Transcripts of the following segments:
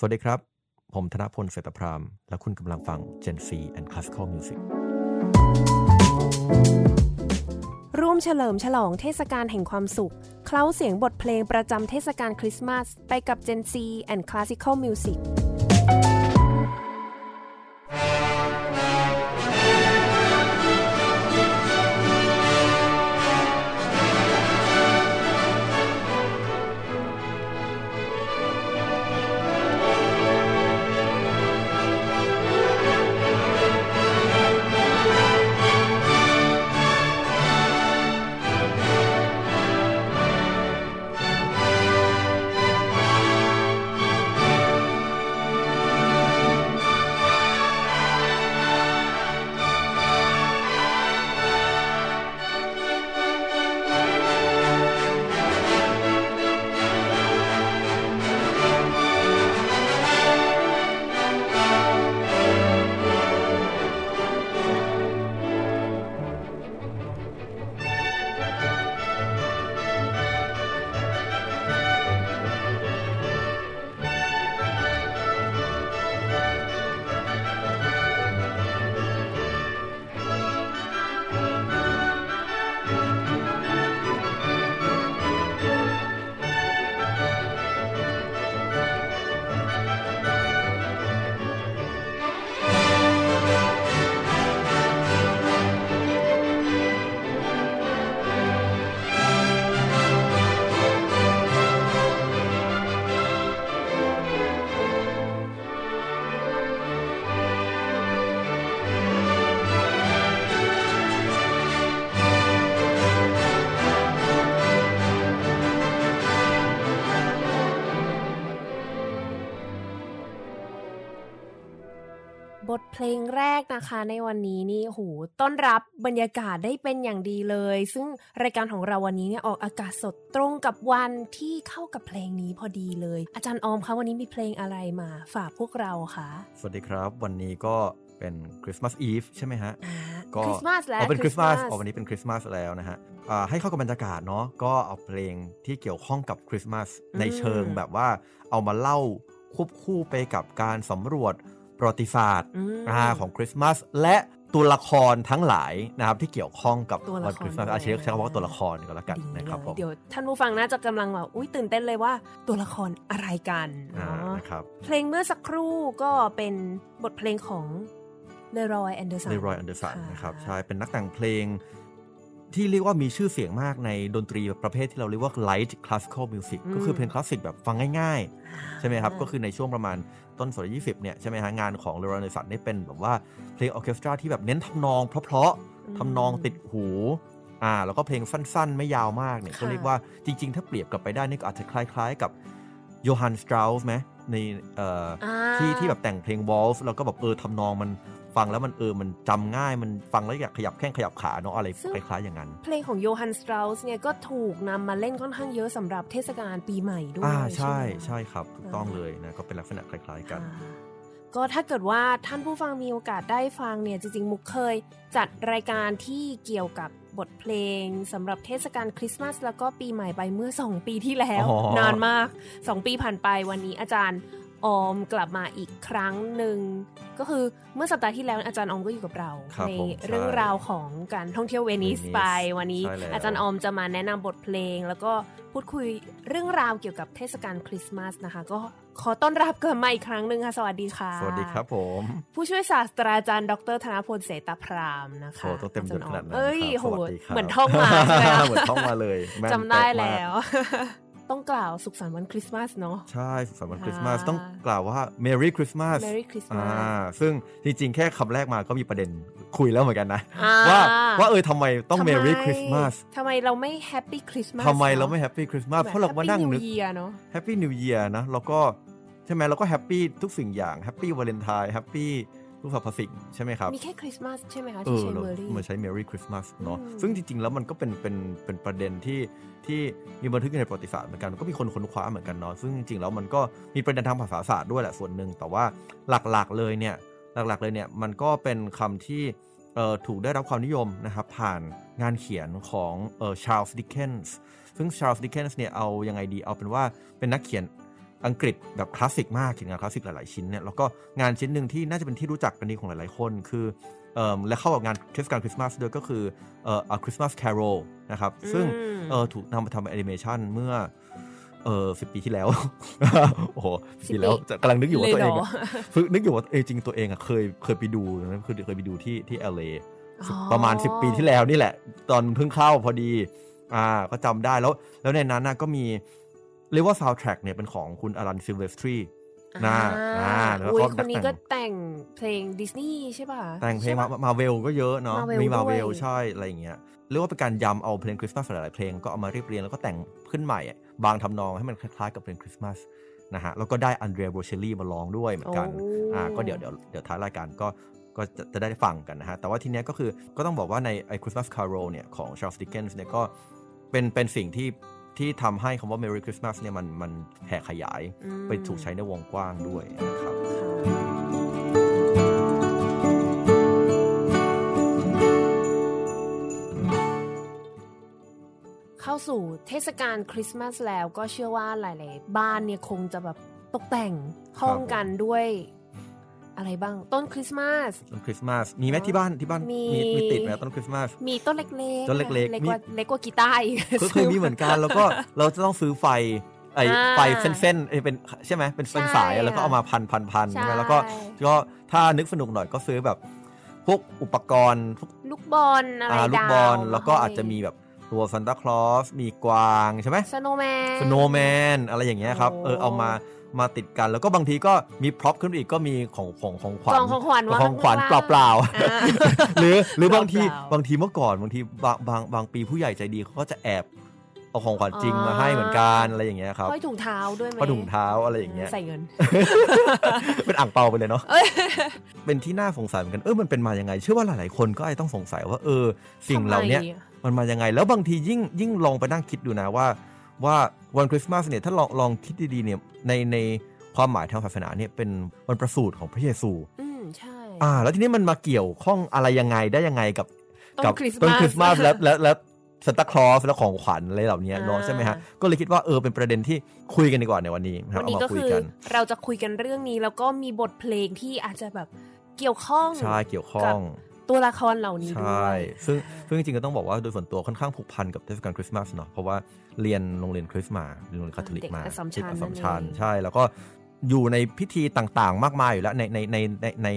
สวัสดีครับ ผมธนพลเศรษฐพราม และคุณกำลังฟัง Gen C and Classical Music ร่วมเฉลิมฉลองเทศกาลแห่งความสุข เคล้าเสียงบทเพลงประจำเทศกาลคริสต์มาส ไปกับ Gen C and Classical Music เพลงแรกนะคะในวันนี้นี่โหต้อนรับบรรยากาศได้เป็นอย่างดีเลย ซึ่งรายการของเราวันนี้เนี่ยออกอากาศสดตรงกับวันที่เข้ากับเพลงนี้พอดีเลย อาจารย์ออมคะวันนี้มีเพลงอะไรมาฝากพวกเราคะสวัสดีครับ วันนี้ก็เป็นคริสต์มาสอีฟใช่ไหมฮะอ่าก็คริสต์มาสแล้วอ๋อเป็นคริสต์มาส Christmas อ๋อวันนี้เป็นคริสต์มาสแล้วนะฮะอ่าให้เข้ากับบรรยากาศเนาะก็เอาเพลงที่เกี่ยวข้องกับคริสต์มาสในเชิงแบบว่าเอามาเล่าควบคู่ไปกับการสำรวจ ประวัติศาสตร์อืมอ่าของคริสต์มาสและตัวละครทั้งหลายนะครับที่เกี่ยวข้องกับตัวละวันครคริสต์มาสด้วยอาชีพใช้คำว่าตัวละครก็แล้วกันดีนะครับเลยผมเดี๋ยวท่านผู้ฟังน่าจะกำลังแบบอุ้ยตื่นเต้นเลยว่าตัวละครอะไรกันอ่าเนาะนะครับเพลงเมื่อสักครู่ก็เป็นบทเพลงของเลรอยแอนเดอร์สันเลรอยอันเดอร์สันนะครับใช่เป็นนักแต่งเพลงที่เรียกว่ามีชื่อเสียงมากในดนตรีประเภทที่เราเรียกว่า light classical music อืมก็คือเพลงคลาสสิกแบบฟังง่ายๆ ใช่ไหมครับ ก็คือในช่วงประมาณ ต้นศตวรรษที่20 เนี่ย ใช่ไหมฮะ งานของเลรอยอันเดอร์สันนี่เป็นแบบว่าเพลงออร์เคสตราที่แบบเน้นทำนองเพราะๆทำนองติดหูอ่าแล้วก็เพลงสั้นๆ ไม่ยาวมากเนี่ยค่ะก็เรียกว่าจริง ๆ ถ้าเปรียบกลับไปได้นี่ก็อาจจะคล้ายๆกับโยฮันสตราสไหมในเอ่ออ่าที่ที่แบบแต่งเพลงวอลส์แล้วก็แบบเออทำนองมัน ฟังแล้วมันเออมันจำง่ายมันฟังแล้วอยากขยับแข้งขยับขาเนาะอะไรซึ่งคล้ายๆอย่างนั้น เพลงของโยฮันสตราสเนี่ยก็ถูกนำมาเล่นค่อนข้างเยอะสำหรับเทศกาลปีใหม่ด้วยอ่าใช่ไหมใช่ครับถูกต้องเลยนะก็เป็นลักษณะคล้ายๆกันค่ะก็ถ้าเกิดว่าท่านผู้ฟังมีโอกาสได้ฟังเนี่ยจริงๆ มุกเคย จัดรายการที่เกี่ยวกับบทเพลงสำหรับเทศกาลคริสต์มาสแล้วก็ปีใหม่ไปเมื่อ 2 ปีที่แล้วอ๋อนานมาก 2 ปีผ่านไปวันนี้อาจารย์ ออมกลับมาอีกครั้งหนึ่งก็คือเมื่อสัปดาห์ที่แล้วอาจารย์ออมก็อยู่กับเราครับในผมใช่เรื่องราวของการท่องเที่ยวเวนิสเวนิสไปวันนี้ใช่แล้วอาจารย์ออมจะมาแนะนำบทเพลง แล้วก็พูดคุยเรื่องราวเกี่ยวกับเทศกาลคริสต์มาสนะคะ ก็ขอต้อนรับกลับมาอีกครั้งหนึ่งค่ะ สวัสดีค่ะ สวัสดีครับผม ผู้ช่วยศาสตราจารย์ ดรธนพลเศรษฐพรามนะคะโหต้องเต็มยศขนาดนั้นเอ้ยครับโหสวัสดีครับเหมือนท่องมาใช่ไหมคะเหมือนท่องมาเลยแม่นจำได้เป๊ะมากแล้ว ต้องกล่าวสุขสันต์วันคริสต์มาสเนาะใช่สุขสันต์วันคริสต์มาสค่ะต้องกล่าวว่า Merry Christmas Merry Christmas อ่าซึ่งจริงๆ แค่คำแรกมาก็มีประเด็นคุยแล้วเหมือนกันนะอ่าว่าว่าเออทำไมต้องทำไม Merry Christmas ทำไมเราไม่ Happy Christmas ทำไมเราไม่ Happy Christmas เพราะเรามานั่งนึกเยียเนาะ Happy New Year นะแล้วก็ใช่ไหมเราก็ happy ทุกสิ่งอย่าง Happy Valentine happy ทุกสรรพสิ่งใช่ไหมครับ มีแค่คริสต์มาสใช่ไหมคะเอที่อใช้เรา Merry มาใช้ Merry Christmas เนาะอืมซึ่งจริง ๆ แล้วมันก็เป็นเป็นเป็นประเด็นที่ที่มีบันทึกอยู่ในประวัติศาสตร์เหมือนกันก็มีคนค้นคว้าเหมือนกันเนาะซึ่งจริงๆแล้วมันก็มีประเด็นทางภาษาศาสตร์ด้วยแหละส่วนหนึ่งแต่ว่าหลักๆเลยเนี่ยหลักๆเลยเนี่ยมันก็เป็นคำที่เอ่อถูกได้รับความนิยมนะครับผ่านงานเขียนของเอ่อชาร์ลส์ดิกเคนส์ซึ่งชาร์ลส์ดิกเคนส์เนี่ยเอายังไงดีเอาเป็นว่าเป็นนักเขียน อังกฤษแบบคลาสสิกมากเขียนงานคลาสสิกหลาย ๆ ชิ้นเนี่ยแล้วก็งานชิ้นหนึ่งที่น่าจะเป็นที่รู้จักกันดีของหลาย ๆ คนคือเอ่อและเข้ากับงานเทศกาลคริสต์มาสด้วยก็คือเอ่อ A Christmas Carol นะครับ ซึ่งอืมเออถูกนำมาทำเป็นแอนิเมชันเมื่อเออสิปีที่แล้ว โอ้โห10ปีแล้วจะกำลังนึกอยู่ว่าตัวเองเลยเหรอะอฝึกนึกอยู่ว่าเออจริงตัวเองอะเคยเคยไปดูนะคือเคยไปดูที่ที่ LA อ๋อประมาณ 10 ปีที่แล้วนี่แหละ ตอนเพิ่งเข้าพอดี อ่าก็จำได้แล้ว แล้วในนั้นน่ะก็มี เรียกว่าซาว d t ท a c k เนี่ยเป็นของคุณอลันซิลเวสตรีนะอ่าแล้วอุ้ยก็คนนี้แต่งก็แต่งเพลงดิสนีย์ใช่ป่ะ แต่งเพลงใช่มาปะมาเวลก็เยอะเนาะ Marvel มีมาเวลด้วยใช่อะไรอย่างเงี้ยเรียกว่าเป็นการยำเอาเพลงคริสต์มาสหลายๆเพลงก็เอามาเรียบเรียงแล้วก็แต่งขึ้นใหม่อะบางทำนองให้มันคล้ายๆกับเพลงคริสต์มาสนะฮะแล้วก็ได้อันเดรียโบเชลลี่มาร้องด้วยเหมือนกันโอ้อ่าก็เดี๋ยวเดี๋ยวเดี๋ยวท้ายรายการก็ก็จะจะได้ฟังกันนะฮะ แต่ว่าทีเนี้ยก็คือก็ต้องบอกว่าในไอ้ Christmas Carol เนี่ยของ Charles Dickens เนี่ยก็เป็นเป็นสิ่งที่ ที่ทำให้คำว่า Merry Christmas เนี่ยมันมันแผ่ขยายอืมไปถูกใช้ในวงกว้างด้วยนะครับค่ะเข้าสู่เทศกาลคริสต์มาสแล้วก็เชื่อว่าหลาย ๆ บ้านเนี่ยคงจะแบบตกแต่งห้องกันด้วย อะไรบ้างต้นคริสต์มาสต้นคริสต์มาสมีไหมที่บ้านที่บ้านมีมีมีติดไหมต้นคริสต์มาสมีต้นเล็กๆต้นเล็กๆเล็กมีกว่าเล็กกว่ากีตาร์อีกก็เคยมีเหมือนกันแล้วก็เราจะต้องซื้อไฟไออ่าไฟเส้นๆเอ้ยเป็นใช่ไหมเป็นเป็นใช่สายแล้วก็เอามาพันพันพันใช่ใช่ไหมแล้วก็ก็ถ้านึกสนุกหน่อยก็ซื้อแบบ พวกอุปกรณ์พวกลูกบอลอะไรอ่าลูกบอลดาวแล้วก็อาจจะมีแบบตัวซันตาคลอสมีกวางใช่ไหมสโนว์แมนสโนว์แมนอะไรอย่างเงี้ยครับโอ้เออเอามา มาติดกัน แล้วก็บางทีก็มี prop ขึ้นไปอีกก็มีของของของขวัญกล่องของขวัญของขวัญว่างเปล่าเปล่าๆอ่าหรือหรือบางทีเปล่าๆบางทีเมื่อก่อนบางทีบางบางบางปีผู้ใหญ่ใจดีเขาก็จะแอบเอาของขวัญจริงอ๋อมาให้เหมือนกันอะไรอย่างเงี้ยครับห้อยถุงเท้าด้วยไหมผ้าถุงเท้าอะไรอย่างเงี้ยใส่เงิน เป็นอ่างเปาไปเลยเนาะเอ้ยเป็นที่น่าสงสัยเหมือนกันเออมันเป็นมายังไง เชื่อว่าหลายๆคนก็ไอ้ต้องสงสัยว่าเออสิ่งเหล่าเนี้ยทำไมอะมันมายังไง แล้วบางทียิ่งยิ่งลองไปนั่งคิดดูนะว่า ว่าวันคริสต์มาสเนี่ยถ้าลองลองคิดดีๆเนี่ยในในความหมายทางศาสนาเนี่ยเป็นวันประสูติของพระเยซู อืมใช่อ่า แล้วทีนี้มันมาเกี่ยวข้องอะไรยังไงได้ยังไงกับต้นกัคริสต์มาสต้นคริสต์มาสแล้วแล้วแล้วซานตาคลอสแล้วของขวัญอะไรเหล่านี้เนาะอ่าใช่ไหมฮะ ก็เลยคิดว่าเออเป็นประเด็นที่คุยกันดีกว่าในวันนี้นะครับวันนี้เอาก็มาคุยคือกันเราจะคุยกันเรื่องนี้แล้วก็มีบทเพลงที่อาจจะแบบเกี่ยวข้องใช่เกี่ยวข้อง ตัวละครเหล่านี้ใชด้ว่ยซึ่งซึ่งจริงๆก็ต้องบอกว่าโดยส่วนตัวค่อนข้างผูกพันกับเทศกาลคริสต์มาสเนาะเพราะว่าเรียนโรงเรียนคริสต์มาเรียนโรงเรียนคาทอลิกมาเด็กอัสสัมชัญที่อัสสัมชัญนั่นเองใช่แล้วก็อยู่ในพิธีต่างๆ มากมายอยู่แล้วในในในในใน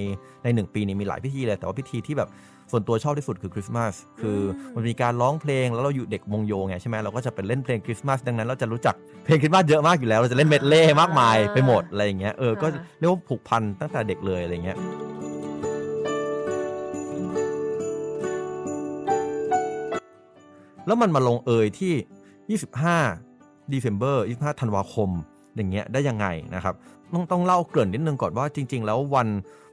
ในหนึ่งปีนี้มีหลายพิธีเลย แต่ว่าพิธีที่แบบส่วนตัวชอบที่สุดคือคริสต์มาสคืออมันมีการร้องเพลงแล้วเราอยู่เด็กวงโยไงใช่ไหมเราก็จะเป็นเล่นเพลงคริสต์มาสดังนั้นเราจะรู้จักเพลงคริสต์มาสเยอะมากอยู่แล้ว เราจะเล่นเมดเล่มากมายไปหมดอะไรอย่างเงี้ยเออก็เรียกว่าผูกพันตั้งแต่เด็กเลยอะไรเงี้ย แล้วมันมาลงเอยที่ 25 December 25 ธันวาคม อย่างเงี้ยได้ยังไงนะครับ ต้องต้องเล่าเกริ่นนิดนึงก่อนว่าจริง ๆ แล้ววัน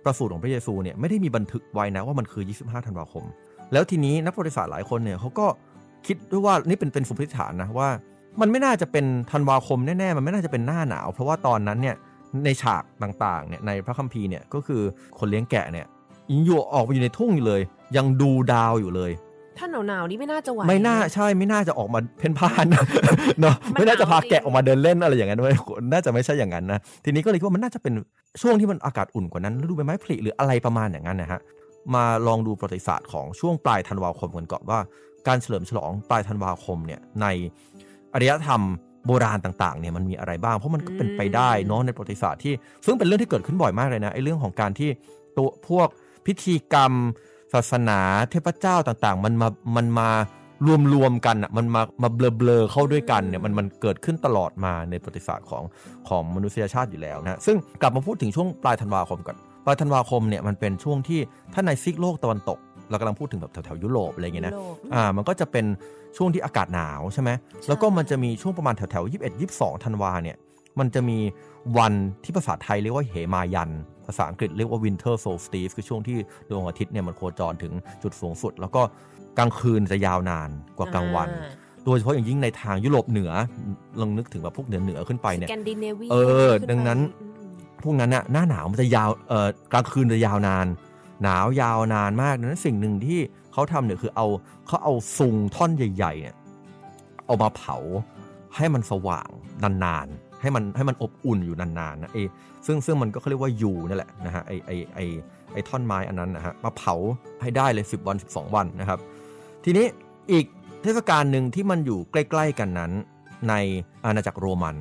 ประสูติของพระเยซูเนี่ยไม่ได้มีบันทึกไว้นะว่ามันคือ 25 ธันวาคม แล้วทีนี้นักประวัติศาสตร์หลายคนเนี่ยเขาก็คิดด้วยว่านี่เป็นเป็นสุมพิฐานนะว่า มันไม่น่าจะเป็นธันวาคมแน่ๆมันไม่น่าจะเป็นหน้าหนาว เพราะว่าตอนนั้นเนี่ยในฉากต่างๆเนี่ยในพระคัมภีร์เนี่ยก็คือคนเลี้ยงแกะเนี่ยยังอยู่ออกไปอยู่ในทุ่งอยู่เลย ยังดูดาวอยู่เลย ถ้าหนาวๆนี่ไม่น่าจะไหวไม่น่าใช่ไม่น่าจะออกมาเพ่นพ่านเนาะมันไม่น่าจะพาหนาวจริงแกะออกมาเดินเล่นอะไรอย่างนั้นด้วยน่าจะไม่ใช่อย่างนั้นนะทีนี้ก็เลยคิดว่ามันน่าจะเป็นช่วงที่มันอากาศอุ่นกว่านั้นฤดูใบไม้ผลิหรืออะไรประมาณอย่างนั้นนะฮะมาลองดูประวัติศาสตร์ของช่วงปลายธันวาคมกันก่อนว่าการเฉลิมฉลองปลายธันวาคมเนี่ยในอารยธรรมโบราณต่างๆเนี่ยมันมีอะไรบ้าง เพราะมันก็เป็นไปได้เนาะในประวัติศาสตร์ที่ซึ่งเป็นเรื่องที่เกิดขึ้นบ่อยมากเลยนะไอ้เรื่องของการที่ตัวพวกพิธีกรรม ศาสนาเทพเจ้าต่างๆ มันมามันมารวมรวมๆกันอะมันมามาเบลอเบลอๆเข้าด้วยกันเนี่ยมันมันเกิดขึ้นตลอดมาในประวัติศาสตร์ของของมนุษยชาติอยู่แล้วนะซึ่งกลับมาพูดถึงช่วงปลายธันวาคมก่อนปลายธันวาคมเนี่ยมันเป็นช่วงที่ถ้าในซีกโลกตะวันตกเรากำลังพูดถึงแบบแถวๆยุโรปอะไรอย่างเงี้ยนะโลกอ่ามันก็จะเป็นช่วงที่อากาศหนาวใช่ไหมแล้วก็มันจะมีช่วงประมาณแถวๆ21 22ธันวาเนี่ยมันจะมีวันที่ภาษาไทยเรียกว่าเหมายัน ภาษาอังกฤษเรียกว่า winter solstice คือช่วงที่ดวงอาทิตย์เนี่ยมันโคจรถึงจุดสูงสุด แล้วก็กลางคืนจะยาวนานกว่ากลางวันอ่าโดยเฉพาะอย่างยิ่งในทางยุโรปเหนือลองนึกถึงแบบพวกเหนือเหนือๆขึ้นไปเนี่ยสแกนดิเนเวียเออขึ้ไปดังนั้นอืมพวกนั้นน่ะหน้าหนาวมันจะยาวเอ่อกลางคืนจะยาวนาน หนาวยาวนานมากดังนั้นสิ่งหนึ่งที่เขาทำเนี่ยคือเอาเขาเอาซุงท่อนใหญ่ๆเนี่ยเอามาเผาให้มันสว่างนาน ให้มันให้มันอบอุ่นอยู่นานๆนะเอซึ่งซึ่งมันก็เขาเรียกว่ายูนั่นแหละนะฮะไอไอไอไอท่อนไม้อันนั้นนะฮะมาเผาให้ได้เลย 10 วัน 12 วันนะครับ ทีนี้อีกเทศกาลหนึ่งที่มันอยู่ใกล้ ๆ กันนั้น ในอาณาจักรโรมัน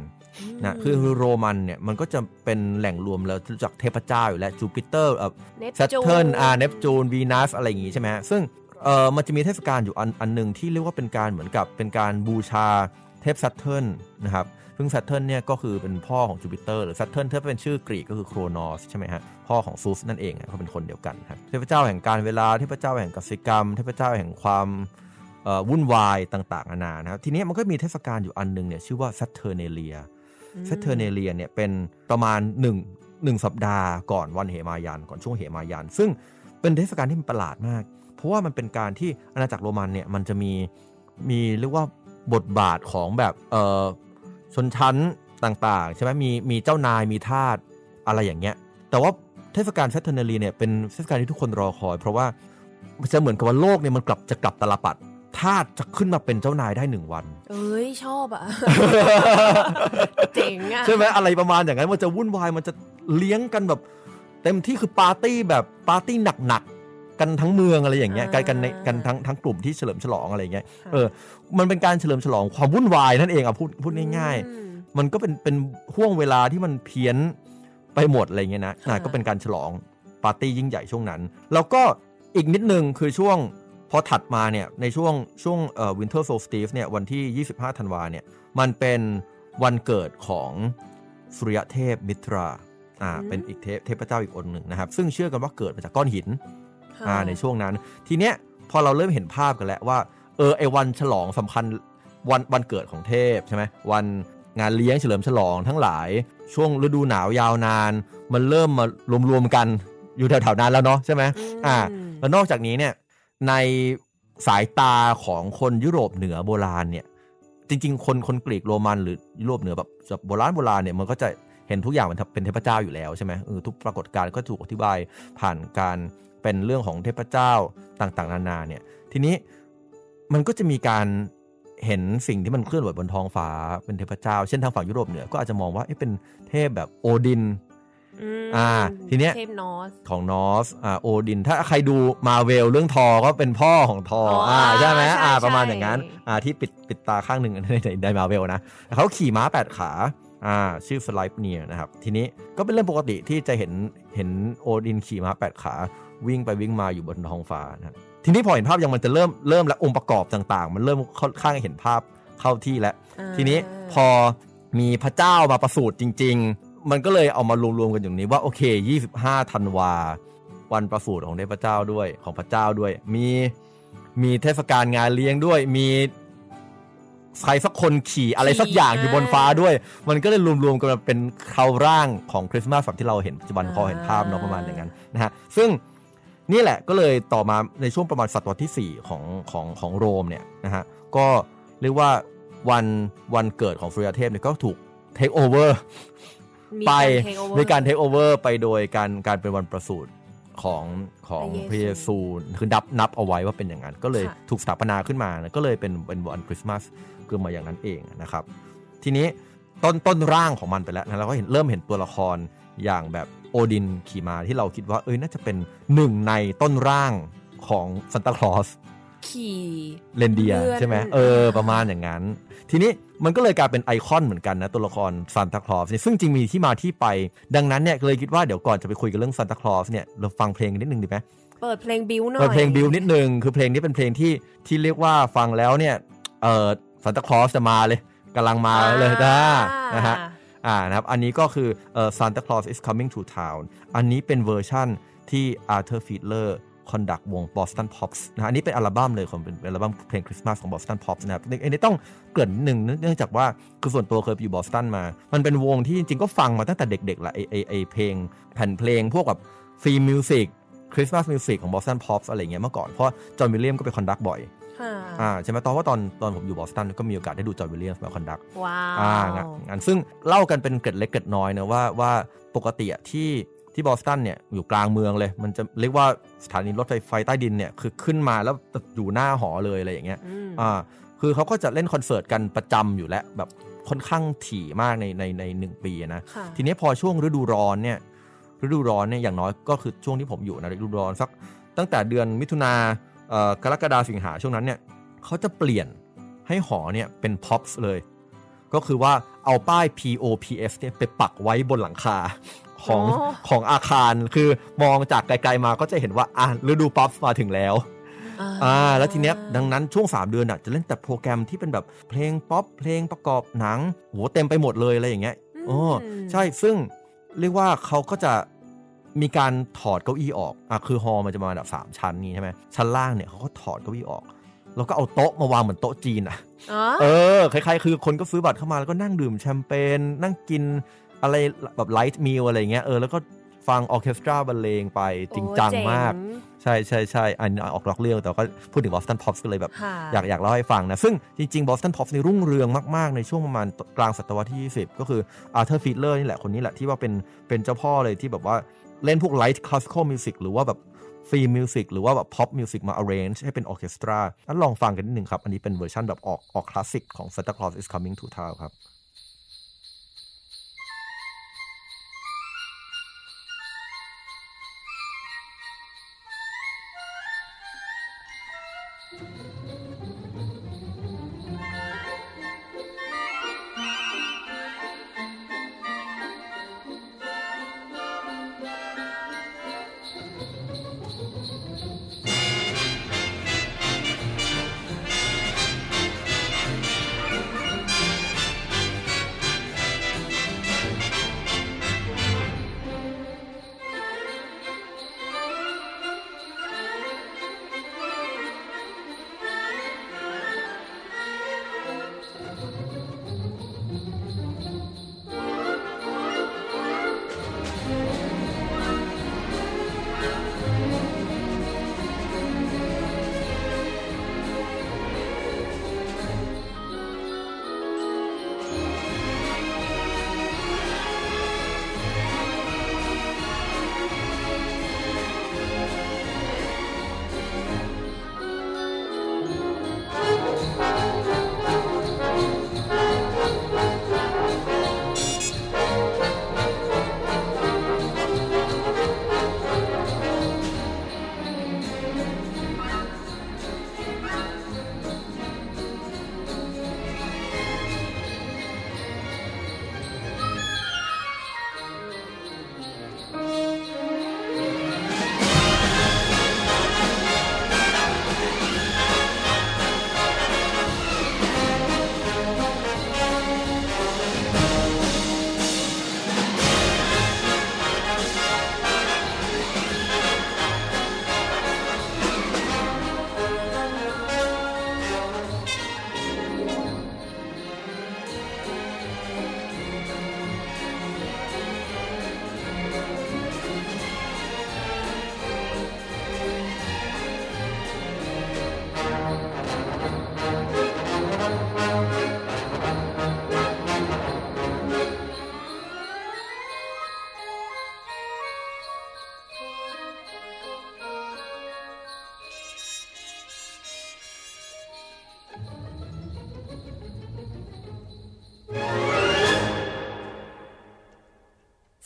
นะคือโรมันเนี่ยมันก็จะเป็นแหล่งรวมแล้วรู้จักเทพเจ้าอยู่แล้วจูปิเตอร์เอ่อเนปจูนแซตเทิร์นอ่าเนปจูนวีนัสอะไรอย่างงี้ใช่ไหมฮะซึ่งเอ่อมันจะมีเทศกาลอยู่อันอันหนึ่งที่เรียกว่าเป็นการเหมือนกับเป็นการบูชา เทพแซตเทิร์นนะครับซึ่งแซตเทิร์นเนี่ยก็คือเป็นพ่อของจูปิเตอร์หรือแซตเทิร์นถ้าเป็นชื่อกรีกก็คือโครนอสใช่ไหมฮะพ่อของซูสนั่นเองอะเขาเป็นคนเดียวกันครับเทพเจ้าแห่งการเวลาเทพเจ้าแห่งกสิกรรม เทพเจ้าแห่งความเอ่อวุ่นวายต่างๆนานานะครับทีนี้มันก็มีเทศกาลอยู่อันหนึ่งเนี่ยชื่อว่า Saturnalia Saturnalia เนี่ยเป็นประมาณ1 1สัปดาห์ก่อนวันเหมายันก่อนช่วงเหมายัน ซึ่งเป็นเทศกาลที่มันประหลาดมาก เพราะว่ามันเป็นการที่อาณาจักรโรมันเนี่ยมันจะมีมีเรียกว่า บทบาทของแบบเอ่อชนชั้นต่างๆ ใช่ไหมมีมีเจ้านายมีทาสอะไรอย่างเงี้ย แต่ว่าเทศกาล Saturnalia เนี่ยเป็นเทศกาลที่ทุกคนรอคอย เพราะว่ามันจะเหมือนกับว่าโลกเนี่ยมันกลับจะกลับตลปัดทาสจะขึ้นมาเป็นเจ้านายได้หนึ่งวัน เอ้ยชอบอะ เจ๋งอะ ใช่ไหมอะไรประมาณอย่างนั้นมันจะวุ่นวายมันจะเลี้ยงกันแบบ เต็มที่คือปาร์ตี้แบบปาร์ตี้หนักๆ กันทั้งเมืองอะไรอย่างเงี้ยกันกันในกันทั้งทั้งกลุ่มที่เฉลิมฉลองอะไรอย่างเงี้ยเออมันเป็นการเฉลิมฉลองความวุ่นวายนั่นเองอะพูดพูดง่ายอืมๆมันก็เป็นเป็นห่วงเวลาที่มันเพี้ยนไปหมดอะไรเงี้ยนะค่ะอะก็เป็นการฉลองปาร์ตี้ยิ่งใหญ่ช่วงนั้น แล้วก็อีกนิดนึงคือช่วงพอถัดมาเนี่ยในช่วงช่วงเอ่อ winter solstice เนี่ยวันที่ 25ธันวาเนี่ยมันเป็นวันเกิดของสุริยเทพมิตราอ่าอืมเป็นอีกเทพเทพเจ้าอีกองค์หนึ่งนะครับ ซึ่งเชื่อกันว่าเกิดมาจากก้อนหินค่ะ อ่าในช่วงนั้น ทีเนี้ยพอเราเริ่มเห็นภาพกันแล้วว่า เออไอวันฉลองสำคัญวันวันเกิดของเทพใช่ไหมวันงานเลี้ยงเฉลิมฉลองทั้งหลาย ช่วงฤดูหนาวยาวนาน มันเริ่มมารวมๆกันอยู่แถวๆนั้นแล้วเนาะใช่ไหมมอ่าแล้วนอกจากนี้เนี่ยในสายตาของคนยุโรปเหนือโบราณเนี่ย จริง ๆ คนคนกรีกโรมันหรือยุโรปเหนือแบบแบบโบราณโบราณเนี่ยมันก็จะเห็นทุกอย่างเป็นเป็นเทพเจ้าอยู่แล้วใช่ไหมเออทุกปรากฏการณ์ก็ถูกอธิบายผ่านการ เป็นเรื่องของเทพเจ้าต่างๆ นานาเนี่ยทีนี้มันก็จะมีการเห็นสิ่งที่มันเคลื่อนไหวบนท้องฟ้าเป็นเทพเจ้า เช่นทางฝั่งยุโรปเหนือก็อาจจะมองว่าเอ๊ะเป็นเทพแบบโอดินมอ่าทีเนี้ยเทพนอสของนอสอ่าโอดิน ถ้าใครดูมาเวลเรื่องทอก็เป็นพ่อของทออ๋ออ่อ่าใช่ไหมใช่อ่าใช่ประมาณอย่างนั้นอ่าที่ปิดปิดตาข้างหนึ่งในในในมาเวลนะเขาขี่ม้าแปดขาอ่าชื่อสไลป์เนียนะครับทีนี้ก็เป็นเรื่องปกติที่จะเห็นเห็นโอดินขี่ม้าแปดขา วิ่งไปวิ่งมาอยู่บนท้องฟ้านะครับทีนี้พอเห็นภาพยังมันจะเริ่มเริ่มและองค์ประกอบต่างๆ มันเริ่มค่อนข้างเห็นภาพเข้าที่แล้วอ่าทีนี้พอมีพระเจ้ามาประสูติจริง ๆ มันก็เลยเอามารวมๆกันอย่างนี้ว่าโอเค 25ธันวา วันประสูติของเทพเจ้าด้วยของพระเจ้าด้วย มีมีเทศกาลงานเลี้ยงด้วยมีใครสักคนขี่อะไรสักอย่างอยู่บนฟ้าด้วย มันก็เลยรวมๆกันมาเป็นคราวร่างของคริสต์มาสแบบที่เราเห็นปัจจุบันพอเห็นภาพเนาะประมาณอย่างนั้นนะฮะซึ่ง นี่แหละก็เลยต่อมาในช่วงประมาณศตวรรษที่ 4 ของของของโรมเนี่ยนะฮะก็เรียกว่าวันวันเกิดของสุริยเทพเนี่ยก็ถูก take overมีไปการ take over ในการ take over ไปโดยการการเป็นวันประสูติของของพพระระเยเยซูซูคือนับนับเอาไว้ว่าเป็นอย่างนั้น ก็เลยค่ะถูกสถาปนาขึ้นมานะก็เลยเป็นเป็นวันคริสต์มาสเกิดมาอย่างนั้นเองนะครับ ทีนี้ต้นต้นร่างของมันไปแล้วนะเราก็เห็นเริ่มเห็นตัวละคร อย่างแบบโอดินขี่มาที่เราคิดว่า เอ้ยน่าจะเป็นหนึ่งในต้นร่างของซันตาคลอสขี่เรนเดียเลื่อนใช่ไหมเออ ประมาณอย่างนั้น ทีนี้มันก็เลยกลายเป็นไอคอนเหมือนกันนะ ตัวละครซานตาคลอสซึ่งจริงมีที่มาที่ไป ดังนั้นเนี่ยเลยคิดว่าเดี๋ยวก่อนจะไปคุยกันเรื่องซานตาคลอสเนี่ยเราฟังเพลงกันนิดนึงดีไหมเปิดเพลงบิวหน่อยเปิดเพลงบิวนิดนึงคือเพลงนี้เป็นเพลงที่ที่เรียกว่าฟังแล้วเนี่ยเออซานตาคลอสจะมาเลยกำลังมาเลยนะนะฮะ อ่านะครับอันนี้ก็คือเอ่อ Santa Claus is coming to town อันนี้เป็นเวอร์ชั่นที่ Arthur Fiedler conduct วง Boston Pops นะอันนี้เป็นอัลบั้มเลยของเป็นอัลบั้มเพลงคริสต์มาสของ Boston Pops นะครับอันนี้ต้องเกริ่นนิดนึงเนื่องจากว่าคือส่วนตัวเคยไปอยู่บอสตันมา มันเป็นวงที่จริงๆ ก็ฟังมาตั้งแต่เด็กๆละไอไอไอเพลงแผ่นเพลงพวกแบบ film music Christmas music ของ Boston Pops อะไรเงี้ยเมื่อก่อน เพราะจอห์นวิลเลียมก็ไป conduct บ่อย อ่าใช่ไหมตอนว่าตอนตอนผมอยู่บอสตันก็มีโอกาสได้ดูจอห์นวิลเลียมมาคอนดักว้าอ่าวงานงานซึ่งเล่ากันเป็นเกร็ดเล็กเกร็ดน้อยนะว่าว่าปกติอะที่ที่บอสตันเนี่ยอยู่กลางเมืองเลย มันจะเรียกว่าสถานีรถไฟไฟใต้ดินเนี่ยคือขึ้นมาแล้วอยู่หน้าหอเลยอะไรอย่างเงี้ยอืมอ่าคือเขาก็จะเล่นคอนเสิร์ตกันประจำอยู่แล้วแบบค่อนข้างถี่มากในในในหนึ่งปีนะค่ะทีนี้พอช่วงฤดูร้อนเนี่ยฤดูร้อนเนี่ยอย่างน้อยก็คือช่วงที่ผมอยู่นะฤดูร้อนสักตั้งแต่เดือนมิถุนาเอ่อ กรกฎาสิงหาช่วงนั้นเนี่ยเขาจะเปลี่ยนให้หอเนี่ยเป็น POPs เลย ก็คือว่าเอาป้าย POPS เนี่ยไปปักไว้บนหลังคาของอ๋อของอาคารคือมองจากไกลๆมาก็จะเห็นว่าอะฤดู POPs มาถึงแล้วอ่าแล้วทีเนี้ยดังนั้นช่วง 3 เดือนอะจะเล่นแต่โปรแกรมที่เป็นแบบเพลงป๊อปเพลงประกอบหนังโหเต็มไปหมดเลยอะไรอย่างเงี้ยอืมโอ้ใช่ซึ่งเรียกว่าเขาก็จะ มีการถอดเก้าอี้ออกอะคือ hall มันจะมาแบบสามชั้นนี่ใช่ไหมชั้นล่างเนี่ยเขาก็ถอดเก้าอี้ออก แล้วก็เอาโต๊ะมาวางเหมือนโต๊ะจีนอะอ๋อเออคล้ายๆคือคนก็ซื้อบัตรเข้ามาแล้วก็นั่งดื่มแชมเปญนั่งกินอะไรแบบ light meal อะไรอย่างเงี้ยเออแล้วก็ฟังออร์เคสตราบรรเลงไปจริงจังโอ้เมาก ใช่ใช่ใช่อันนี้ออกนอกเรื่องแต่ก็พูดถึง Boston Pops ก็เลยแบบค่ะอยากอยากเล่าให้ฟังนะ ซึ่งจริงๆ Boston Pops ในรุ่งเรืองมากๆ ในช่วงประมาณกลางศตวรรษที่ 20 ก็คือ Arthur Fiedler นี่แหละคนนี้แหละที่ว่าเป็นเป็นเจ้าพ่อเลยที่แบบว่า เล่นพวก light classical music หรือว่าแบบ film music หรือว่าแบบพ pop มิวสิกมา arrange ให้เป็นออเคสตรานั้นลองฟังกันนิดนึงครับ อันนี้เป็นเวอร์ชันแบบออกออกคลาสสิกของ Santa Claus is coming to town ครับ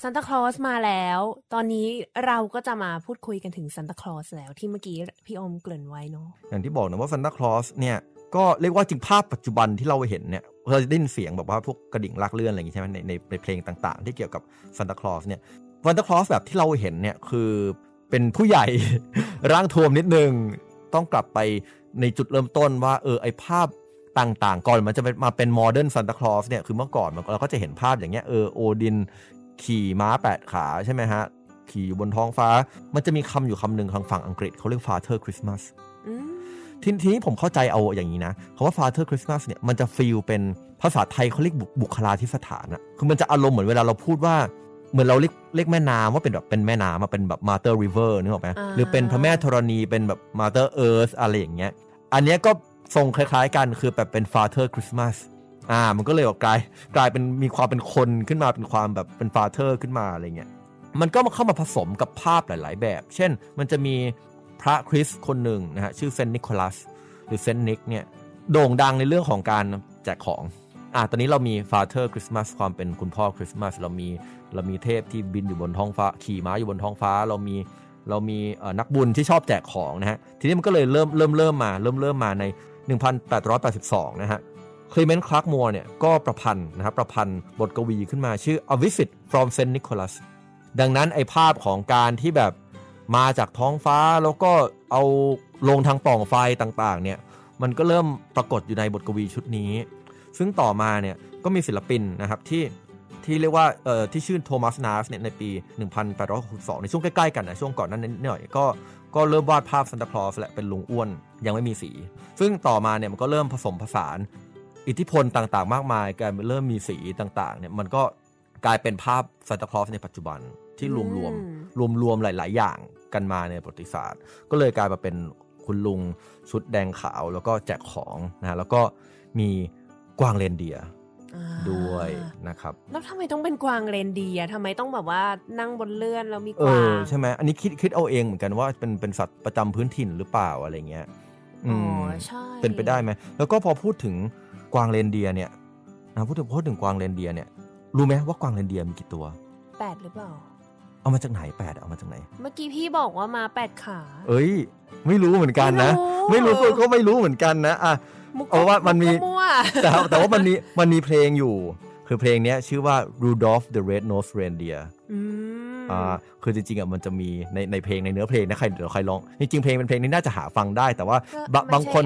ซานตาคลอสมาแล้ว ตอนนี้เราก็จะมาพูดคุยกันถึงซานตาคลอสแล้วที่เมื่อกี้พี่อมเกริ่นไว้เนาะอย่างที่บอกนะว่า Santa Claus เนี่ยก็เรียกว่าจริงภาพปัจจุบันที่เราเห็นเนี่ยเราจะได้ยินเสียงแบบว่าพวกกระดิ่งลากเลื่อนอะไรอย่างงี้ใช่ไหมในในในเพลงต่างๆ ที่เกี่ยวกับ Santa Claus เนี่ย Santa Claus แบบที่เราเห็นเนี่ยคือเป็นผู้ใหญ่ร่างท้วมนิดนึงต้องกลับไปในจุดเริ่มต้นว่าเออไอภาพต่างๆ ก่อนมันจะเป็นมาเป็น modern ซานตาคลอสเนี่ยคือเมื่อก่อนเราก็จะเห็นภาพอย่างเงี้ยเออโอดิน ขี่ม้าแปดขาใช่ไหมฮะ ขี่อยู่บนท้องฟ้า มันจะมีคำอยู่คำหนึ่งทางฝั่งอังกฤษเขาเรียก Father Christmas อืมทีทีนี้ผมเข้าใจเอาอย่างนี้นะคำว่า Father Christmas เนี่ยมันจะฟีลเป็นภาษาไทยเขาเรียกบุบุคลาธิสถานอะคือมันจะอารมณ์เหมือนเวลาเราพูดว่าเหมือนเราเรียกเรียกแม่น้ำว่าเป็นแบบเป็นแม่น้ำมาเป็นแบบ Mother River นึกออกไหมอ่าหรือเป็นพระแม่ธรณีเป็นแบบ Mother Earth อะไรอย่างเงี้ย อันเนี้ยก็ทรงคล้ายๆกันคือแบบเป็น Father Christmas อ่า มันก็เลยแบบกลายกลายเป็นมีความเป็นคนขึ้นมาเป็นความแบบเป็น Father ขึ้นมาอะไรเงี้ยมันก็มาเข้ามาผสมกับภาพหลาย ๆ แบบ เช่น มันจะมีพระคริสต์คนหนึ่งนะฮะชื่อเซนต์นิโคลัสหรือเซนต์นิกเนี่ยโด่งดังในเรื่องของการแจกของอะตอนนี้เรามี Father Christmas ความเป็นคุณพ่อคริสต์มาสเรามีเรามีเทพที่บินอยู่บนท้องฟ้า ขี่ม้าอยู่บนท้องฟ้า เรามีเรามีนักบุญที่ชอบแจกของนะฮะทีนี้มันก็เลยเริ่มเริ่มเริ่มมาเริ่มเริ่มมาใน 1882 นะฮะ คลีเมนต์คลาร์กมัวเนี่ยก็ประพันธ์นะครับประพันธ์บทกวีขึ้นมาชื่อ A Visit from St. Nicholas ดังนั้นไอภาพของการที่แบบมาจากท้องฟ้าแล้วก็เอาลงทางปล่องไฟต่างๆเนี่ยมันก็เริ่มปรากฏอยู่ในบทกวีชุดนี้ ซึ่งต่อมาเนี่ยก็มีศิลปินนะครับที่ที่เรียกว่าเอ่อที่ชื่อโทมัสนาสเนี่ยในปี 1862 ในช่วงใกล้ๆกันนะช่วงก่อนนั้นนิดหน่อยก็ก็เริ่มวาดภาพซันตาคลอสและเป็นลุงอ้วนยังไม่มีสี ซึ่งต่อมาเนี่ยมันก็เริ่มผสมผสาน อิทธิพลต่างๆ มากมายกลายเป็นเริ่มมีสีต่างๆเนี่ยมันก็กลายเป็นภาพซันตาคลอสในปัจจุบันที่รวมรวมรวมรวมหลาย ๆ อย่างกันมาในประวัติศาสตร์ ก็เลยกลายมาเป็นคุณลุงชุดแดงขาวแล้วก็แจกของนะแล้วก็มีกวางเรนเดียด้วยนะครับ แล้วทำไมต้องเป็นกวางเรนเดียทำไมต้องแบบว่านั่งบนเลื่อนแล้วมีกวาง ใช่ไหมอันนี้คิดคิดเอาเองเหมือนกันว่าเป็นเป็นสัตว์ประจำพื้นถิ่นหรือเปล่าอะไรเงี้ยอ๋อใช่เป็นไปได้ไหมแล้วก็พอพูดถึง กวางเรนเดียเนี่ยนะพูดถึงพูดถึงกวางเรนเดียเนี่ยรู้ไหมว่ากวางเรนเดียมีกี่ตัวแปดหรือเปล่า เอามาจากไหนแปดเอามาจากไหน เมื่อกี้พี่บอกว่ามาแปดขา เอ้ย ไม่รู้เหมือนกันนะ ไม่รู้ก็ไม่รู้เหมือนกันนะอะเอาว่ามันมีแต่แต่ว่ามันมีมันมีเพลงอยู่ คือเพลงนี้ชื่อว่า Rudolph the Red-Nosed Reindeer อ่าคือจริงๆอะมันจะมีในในเพลงในเนื้อเพลงนะใครเดี๋ยวใครร้องจริงๆเพลงเป็นเพลงนี้น่าจะหาฟังได้ แต่ว่าบางคน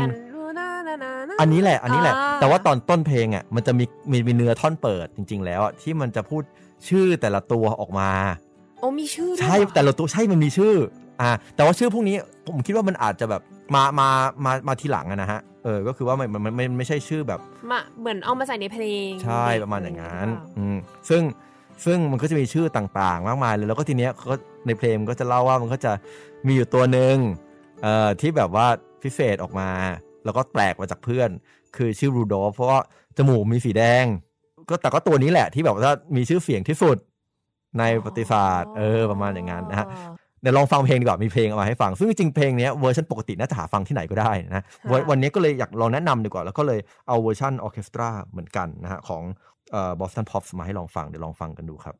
อันนี้แหละ อันนี้แหละ แต่ว่าตอนต้นเพลงอะมันจะมีมีมีเนื้อท่อนเปิดจริง ๆ แล้วที่มันจะพูดชื่อแต่ละตัวออกมาโอ้มีชื่อใช่แต่ละตัวใช่มันมีชื่ออ่าแต่ว่าชื่อพวกนี้ผมคิดว่ามันอาจจะแบบมามามามาทีหลังนะฮะเออก็คือว่ามันมันมันไม่ใช่ชื่อแบบมาเหมือนเอามาใส่ในเพลงใช่ประมาณอย่างนั้นอืมซึ่งซึ่งมันก็จะมีชื่อต่างๆ มากมายเลยแล้วก็ทีเนี้ยก็ในเพลงก็จะเล่าว่ามันก็จะมีอยู่ตัวหนึ่งเอ่อที่แบบว่าพิเศษออกมา แล้วก็แปลกมาจากเพื่อน คือชื่อรูโดเพราะว่าจมูกมีสีแดง ก็แต่ก็ตัวนี้แหละที่แบบว่ามีชื่อเสียงที่สุดในประวัติศาสตร์เออประมาณอย่างนั้นนะฮะเดี๋ยวลองฟังเพลงดีกว่ามีเพลงเอามาให้ฟัง ซึ่งจริงเพลงนี้เวอร์ชันปกติน่าจะหาฟังที่ไหนก็ได้นะวันนี้ก็เลยอยากลองแนะนำดีกว่า แล้วก็เลยเอาเวอร์ชันออเคสตราเหมือนกันนะฮะของ Boston Pops มาให้ลองฟังเดี๋ยวลองฟังกันดูครับ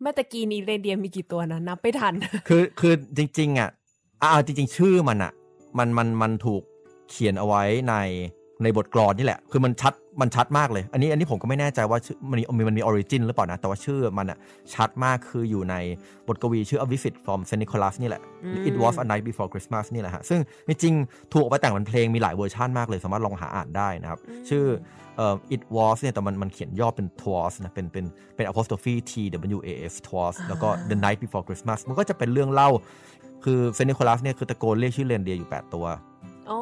เมื่อตะกี้นี้เรเดียมีกี่ตัวนะนับไม่ทัน คือคือจริง ๆ อะอ่าจริง ๆ ชื่อมันอะ มันมันมันถูกเขียนเอาไว้ใน ในบทกลอนนี่แหละ คือมันชัดมันชัดมากเลย อันนี้อันนี้ผมก็ไม่แน่ใจว่ามันมีมันมี origin หรือเปล่านะ แต่ว่าชื่อมันอะชัดมากคืออยู่ในบทกวีชื่อ A Visit from St. Nicholas นี่แหละ It was a night before Christmas นี่แหละฮะ ซึ่งจริงๆถูกเอาไปแต่งเป็นเพลงมีหลายเวอร์ชันมากเลย สามารถลองหาอ่านได้นะครับ ชื่อเอ่อ it was เนี่ยแต่มันมันเขียนย่อเป็น twas นะเป็นเป็นเป็น apostrophe t w a s twas แล้วก็ the night before Christmas มันก็จะเป็นเรื่องเล่า คือเซนต์นิโคลัสเนี่ยคือตะโกนเรียกชื่อเรนเดียอยู่ 8 ตัว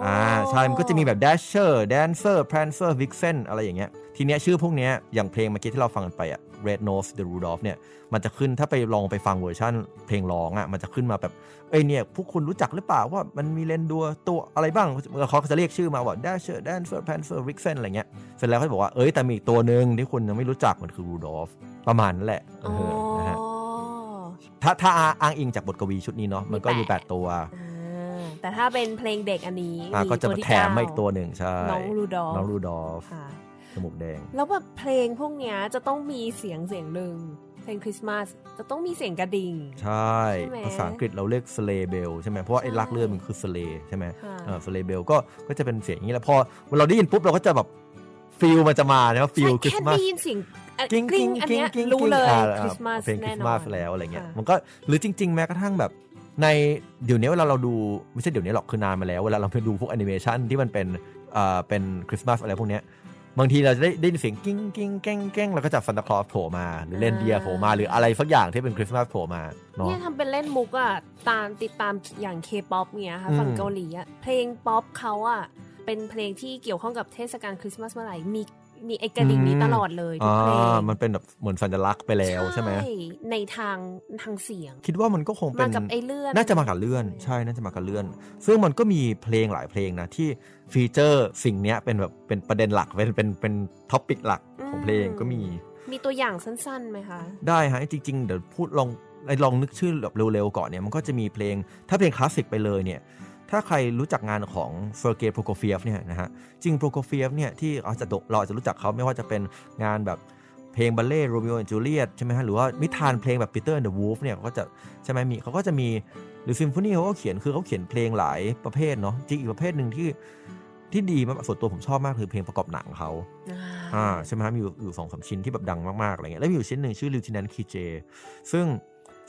อ่าใช่มันก็จะมีแบบ dasher dancer prancer vixen อะไรอย่างเงี้ยทีเนี้ยชื่อพวกเนี้ยอย่างเพลงเมื่อกี้ที่เราฟังกันไปอะ red nose the rudolph เนี่ยมันจะขึ้นถ้าไปลองไปฟังเวอร์ชันเพลงร้องอะมันจะขึ้นมาแบบเอ้ยเนี่ยพวกคุณรู้จักหรือเปล่าว่ามันมีเลนดัวตัวอะไรบ้างเขาก็จะเรียกชื่อมาว่า dasher dancer prancer vixen อะไรเงี้ยเสร็จแล้วเขาบอกว่าเอ้ยแต่มีอีกตัวหนึ่งที่คุณยังไม่รู้จักมันคือ rudolph ประมาณนั้นแหละเออนะฮะถ้าถ้าอ้างอิงจากบทกวีชุดนี้เนาะมันก็มี 8 ตัว แต่ถ้าเป็นเพลงเด็กอันนี้อ่าก็จะมาแถมมาอีกตัวหนึ่งใช่น้องรูดอฟน้องรูดอฟค่ะจมูกแดง แล้วแบบเพลงพวกเนี้ยจะต้องมีเสียงเสียงหนึ่งเพลงคริสต์มาสจะต้องมีเสียงกระดิ่ง ใช่ ภาษาอังกฤษเราเรียกสเลเบลใช่ไหมเพราะว่าไอ้ลักเลื่อนมันคือสเลใช่ไหมค่ะเออสเลเบลก็ก็จะเป็นเสียงอย่างนี้แหละพอเราได้ยินปุ๊บเราก็จะแบบฟิลมันจะมานะฟิลคริสแค่ต์มาสได้ยินเสียงอะกิ้งกริ๊กิ้งงอันกิ้งเนี้ยกิ้งรู้เลยอ่าคริสต์มาสเพลงคแน่ริสนต์อมานสแล้วอะไรเงี้ยค่ะมันก็หรือจริง ๆ แม้กระทั่งแบบ ในเดี๋ยวนี้เวลาเราดูไม่ใช่เดี๋ยวนี้หรอกคือนานมาแล้วเวลาเราไปดูพวกแอนิเมชันที่มันเป็นเอ่อเป็นคริสต์มาสอะไรพวกเนี้ยบางทีเราจะได้ได้ยินเสียงกิ้งกิ้งแก้งแก้งแล้วก็จับซันตาคลอสโผล่มา หรือเลนเดียร์โผล่มาหรืออะไรสักอย่างที่เป็นคริสต์มาสโผล่มาเนาะเนี่ยทำเป็นเล่นมุกอะตามติดตามอย่างเคป๊อปเนี้ยค่ะอืมฝั่งเกาหลีอะเพลงป๊อปเขาอะเป็นเพลงที่เกี่ยวข้องกับเทศกาลคริสต์มาสเมื่อไหร่มี มีไอ้กระดิ่งนี้ตลอดเลยทุกเพลงอ่ามันเป็นแบบเหมือนสัญลักษณ์ไปแล้วใช่ไหมในทางทางเสียง คิดว่ามันก็คงเป็มานกับไอ้เลื่อน น่าจะมากับเลื่อน ใช่น่าจะมากับเลื่อน ซึ่งมันก็มีเพลงหลายเพลงนะที่ feature สิ่งเนี้ยเป็นแบบเป็นประเด็นหลักเป็นเป็นเป็น topic หลักของเพลงก็มี มีตัวอย่างสั้นๆไหมคะ ได้ฮะจริง ๆ เดี๋ยวพูดลองไอ้ลองนึกชื่อแบบเร็วๆก่อนเนี่ยมันก็จะมีเพลงถ้าเพลงคลาสสิกไปเลยเนี่ย ถ้าใครรู้จักงานของเซอร์เกย์โปรโคเฟียฟเนี่ยนะฮะจริงโปรโคเฟียฟเนี่ยที่เราจะเราอาจจะรู้จักเขาไม่ว่าจะเป็นงานแบบเพลงบัลเลต์ Romeo and Juliet ใช่ไหมฮะหรือว่านิทานเพลงแบบ Peter and the Wolf เนี่ยเขาก็จะใช่ไหมมีเขาก็จะมีหรือซิมโฟนีเขาก็เขียนคือเขาเขียนเพลงหลายประเภทเนาะจริงอีกประเภทหนึ่งที่ที่ดีมากส่วนตัวผมชอบมากคือเพลงประกอบหนังเขาอ่าใช่ไหมครับมีอยู่อยู่สองสามชิ้นที่แบบดังมากๆอะไรเงี้ยแล้วมีอยู่ชิ้นหนึ่งชื่อ Lieutenant KJ ซึ่ง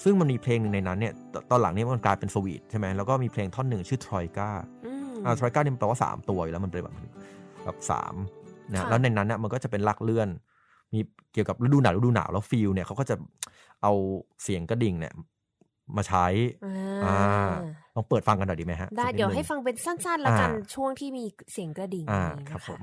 ซึ่งมันมีเพลงหนึ่งในนั้นเนี่ยตตอนหลังเนี่ยมันกลายเป็นสวีทใช่ไหมแล้วก็มีเพลงท่อนหนึ่งชื่อ Troika อืมอ่า Troika เนี่ยมันแปลว่า3ตัวอยู่แล้วมันเป็นแบบแบบสามนะค่ะแล้วในนั้นเนี่ยมันก็จะเป็นลักเลื่อน มีเกี่ยวกับฤดูหนาวฤดูหนาวแล้วฟิลเนี่ยเขาก็จะเอาเสียงกระดิ่งเนี่ยมาใช้อ่าลองเปิดฟังกันหน่อยดีไหมฮะ ได้สักนิเดี๋ยวนึให้ฟังเป็นสั้นๆ แล้วกันอ่าช่วงที่มีเสียงกระดิ่งอ่านี้นะะครับผม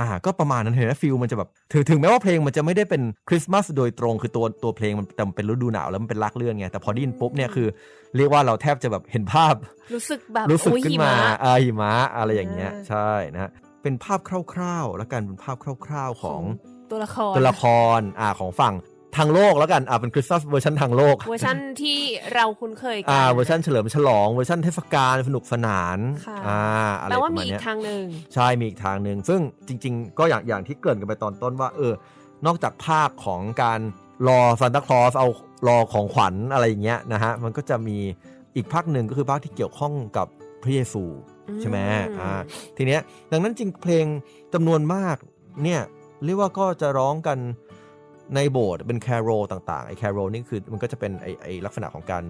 อ่าก็ประมาณนั้นเห็นไหมฟิลมันจะแบบถึงถึงแม้ว่าเพลงมันจะไม่ได้เป็นคริสต์มาสโดยตรงคือตัวตัวเพลงมันแต่มันเป็นฤดูหนาวแล้วมันเป็นลักเลื่อนไงแต่พอได้ยินปุ๊บเนี่ยคือ เรียกว่าเราแทบจะแบบเห็นภาพ รู้สึกแบบรู้สึกโอ้ยขึ้นหิมามะอาหิมะอะไรอย่างเงี้ยอ่าใช่นะฮะเป็นภาพคร่าวๆ แล้วกันเป็นภาพคร่าว ๆของตัวละครตัวละครอ่าของฝั่ง ทางโลกแล้วกันอ่าเป็นคริสต์มาสเวอร์ชันทางโลก เวอร์ชันที่เราคุ้นเคยกัอ่าเวอร์ชันเฉลิมฉลองเวอร์ชันเทศกาลสนุกสนานค่ะอ่าอะไรแปลปว่าระมีมาณอีเนี้กยทางหนึ่งใช่มีอีกทางหนึ่งซึ่งจริง ๆ ก็อย่างอย่างที่เกริ่นกันไปตอนต้นว่า เออ นอกจากภาคของการรอซานตาคลอสเอารอของขวัญอะไรอย่างเงี้ยนะฮะมันก็จะมีอีกภาคหนึ่งก็คือภาคที่เกี่ยวข้องกับพระเยซูใช่ไหมอ่าทีเนี้ยดังนั้นจริงเพลงจำนวนมากเนี่ยเรียกว่าก็จะร้องกัน ในโบสถ์เป็นแคโรต่างๆไอ้แคโรนี่คือมันก็จะเป็นไอ้ไอลักษณะของการ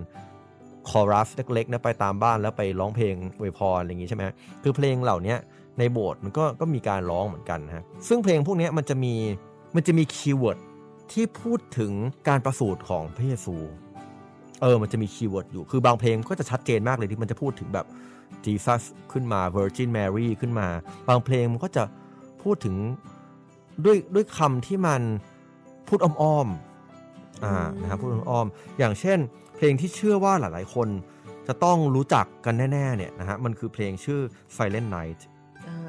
คอรัสเล็กๆนะไปตามบ้านแล้วไปร้องเพลงอวยพรอะไรอย่างงี้ใช่ไหมคือเพลงเหล่านี้ในโบสถ์มันก็ก็มีการร้องเหมือนกันนะฮะซึ่งเพลงพวกนี้มันจะมีมันจะมี keyword ที่พูดถึงการประสูติของพระเยซู เออ มันจะมี keyword อยู่ คือบางเพลงก็จะชัดเจนมากเลยที่มันจะพูดถึงแบบ Jesus ขึ้นมา Virgin Mary ขึ้นมา บางเพลงมันก็จะพูดถึงด้วยด้วยคำที่มัน พูดอ้อมๆอ่าอืมนะครับพูดอ้อมๆอย่างเช่น เพลงที่เชื่อว่าหลายๆ คนจะต้องรู้จักกันแน่ๆเนี่ยนะฮะมันคือเพลงชื่อ Silent Night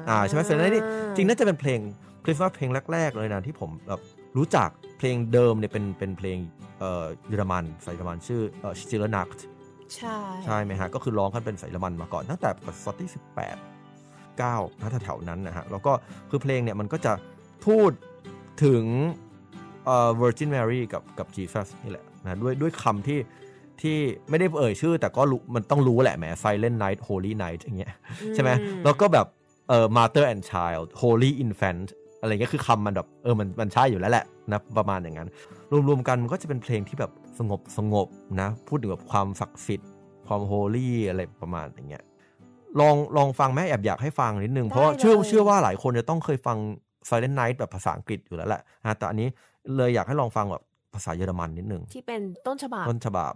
อ่าใช่ไหม Silent Night นี่จริงน่าจะเป็นเพลงคริสต์มาสเพลงแรกๆเลยนะที่ผมแบบรู้จักเพลงเดิมเนี่ยเป็นเป็นเพลงเอ่อเยอรมันสายเยอรมันชื่อเอ่อ Stille Nacht ใช่ใช่ไหมฮะก็คือร้องกันเป็นสายเยอรมันมาก่อนตั้งแต่ศตวรรษที่18 19นะแถวๆนั้นนะฮะแล้วก็คือเพลงเนี่ยมันก็จะพูดถึง เอ่อ Virgin Mary กับกับ Jesus นี่แหละนะด้วยด้วยคำที่ที่ไม่ได้เอ่ยชื่อ แต่ก็รู้มันต้องรู้แหละแหม Silent Night Holy Night อย่างเงี้ยใช่ไหมแล้วก็แบบเอ่อ Mother and Child Holy Infant อะไรเงี้ยคือคำมันแบบเออมันมันใช่อยู่แล้วแหละนะประมาณอย่างนั้น รวมๆกันมันก็จะเป็นเพลงที่แบบสงบสงบนะพูดถึงแบบความศักดิ์สิทธิ์ความโฮลี่อะไรประมาณอย่างเงี้ยลองลองฟังแม่แอบอยากให้ฟังนิดนึง เพราะว่าเชื่อเชื่อว่าหลายคนจะต้องเคยฟัง Silent Night แบบภาษาอังกฤษอยู่แล้วแหละนะแต่อันนี้ เลยอยากให้ลองฟังแบบภาษาเยอรมันนิดนึงที่เป็นต้นฉบับต้นฉบับ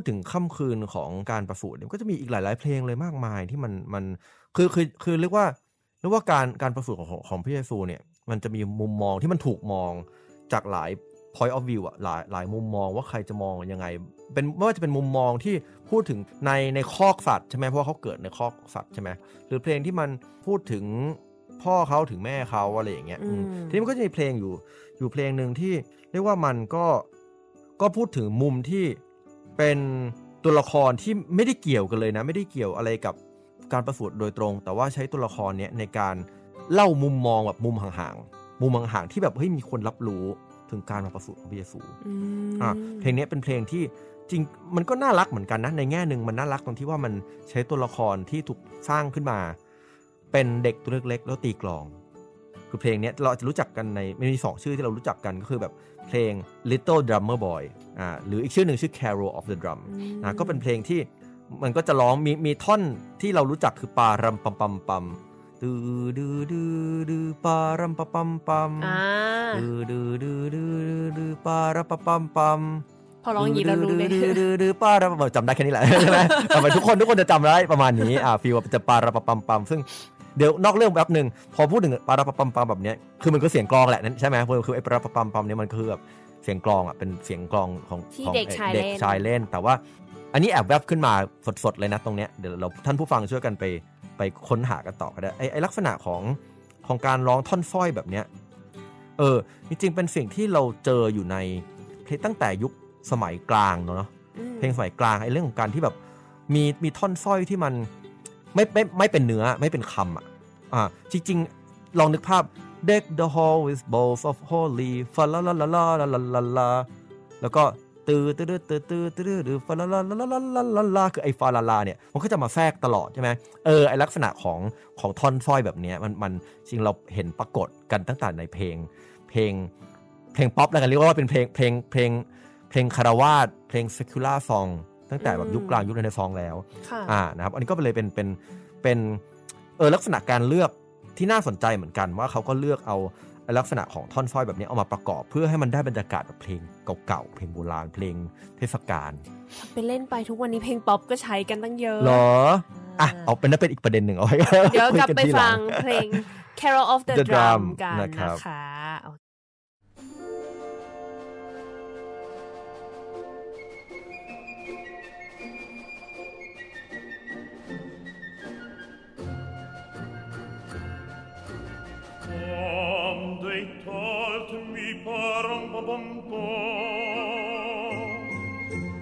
ดถึงค่ำคืนของการประสูติเนี่ยก็จะมีอีกหลาย ๆ เพลงเลยมากมายที่มันมันคือคือคือเรียกว่าเรียกว่าการการประสูติของของของพระเยซูเนี่ย มันจะมีมุมมองที่มันถูกมองจากหลาย point of view อะหลายหลายมุมมองว่าใครจะมองยังไง เป็นไม่ว่าจะเป็นมุมมองที่พูดถึงในในคอกสัตว์ใช่ไหมเพราะว่าเขาเกิดในคอกสัตว์ใช่ไหมหรือเพลงที่มันพูดถึงพ่อเขาถึงแม่เขาอะไรอย่างเงี้ยอืมทีนี้มันก็จะมีเพลงอยู่อยู่เพลงหนึ่งที่เรียกว่ามันก็ก็พูดถึงมุมที่ เป็นตัวละครที่ไม่ได้เกี่ยวกันเลยนะ ไม่ได้เกี่ยวอะไรกับการประสูติโดยตรง แต่ว่าใช้ตัวละครเนี้ยในการเล่ามุมมองแบบมุมห่างๆ มุมห่างๆที่แบบเฮ้ยมีคนรับรู้ถึงการมาประสูติของพระเยซูอืมอะเพลงนี้เป็นเพลงที่จริงมันก็น่ารักเหมือนกันนะในแง่หนึ่งมันน่ารักตรงที่ว่ามันใช้ตัวละครที่ถูกสร้างขึ้นมา เป็นเด็กตัวเล็กๆแล้วตีกลอง คือเพลงเนี้ยเราจะรู้จักกันในมันมีสองชื่อที่เรารู้จักกันก็คือแบบเพลง Little Drummer Boy อ่าหรืออีกชื่อหนึ่งชื่อ Carol of the Drum นะก็เป็นเพลงที่มันก็จะร้องมีมีท่อนที่เรารู้จักคือปารัมปัมปัมปัมดือดือดือดือปารัมปัมปัมปัมอ่าดือดือดือดือดือดือปารัมปัมปัมปัมพอร้องอย่างนี้เรารู้เลยดือดือดือปารัมปัมจำได้แค่นี้แหละใช่ไหมทำไมทุกคนทุกคนจะจำได้ประมาณนี้อ่าฟีลว่าจะปารัมปัมปัมปัมซึ่ง เดี๋ยวนอกเรื่องแป๊บหนึ่งพอพูดถึงปารัมปัมปัมปัมแบบเนี้ยคือมันก็เสียงกลองแหละนั่นใช่ไหมคือไอ้ปารัมปัมปัมปัมเนี่ยมันคือแบบเสียงกลองอะเป็นเสียงกลองของที่ของเด็กชายเด็กเล่นชายเล่น แต่ว่า อันนี้แอบแวบขึ้นมาสดๆเลยนะตรงเนี้ยเดี๋ยวเราท่านผู้ฟังช่วยกันไปไปค้นหากันต่อก็ได้ไอ้ไอ้ลักษณะของของการร้องท่อนสร้อยแบบเนี้ยเออจริงๆเป็นสิ่งที่เราเจออยู่ในเพลงตั้งแต่ยุคสมัยกลางเนาะอืมเพลงสมัยกลางไอ้เรื่องของการที่แบบมีมีท่อนสร้อยที่มัน ไม่ไม่ไม่เป็นเนื้อไม่เป็นคำอะอ่าจริงๆ ลองนึกภาพ deck the hall with bowls of holy ฟาลาลาลาลาลาลาลาลาแล้วก็ตื้อตื้อตื้อตื้อตื้อตื้อฟาลาลาลาลาลาลาลาลาคือไอ้ฟาลาลาเนี่ย มันก็จะมาแทรกตลอดใช่ไหมเออไอลักษณะของของท่อนสร้อยแบบเนี้ยมันมันจริงเราเห็นปรากฏกันตั้งแต่ในเพลง เพลงเพลงป๊อปแล้วกันเรียกว่าเป็นเพลงเพลงเพลงเพลงคารวาสเพลง secular song ตั้งแต่แบบยุคกลางยุคเรเนซองส์แล้วค่ะอ่านะครับอันนี้ก็เลยเป็นเป็นเป็นเออลักษณะการเลือกที่น่าสนใจเหมือนกันว่าเขาก็เลือกเอาลักษณะของท่อนสร้อยแบบนี้เอามาประกอบ เพื่อให้มันได้บรรยากาศแบบเพลงเก่าๆเพลงโบราณเพลงเทศกาลไปเล่นไปทุกวันนี้เพลงป๊อปก็ใช้กันตั้งเยอะเหรออะเอาเป็นนั่นเป็นอีกประเด็นหนึ่งเอาไว้เดี๋ยวกลับคุไปนทีหฟัลังเพลง Carol of the The Drum Drum กันนะครับนะ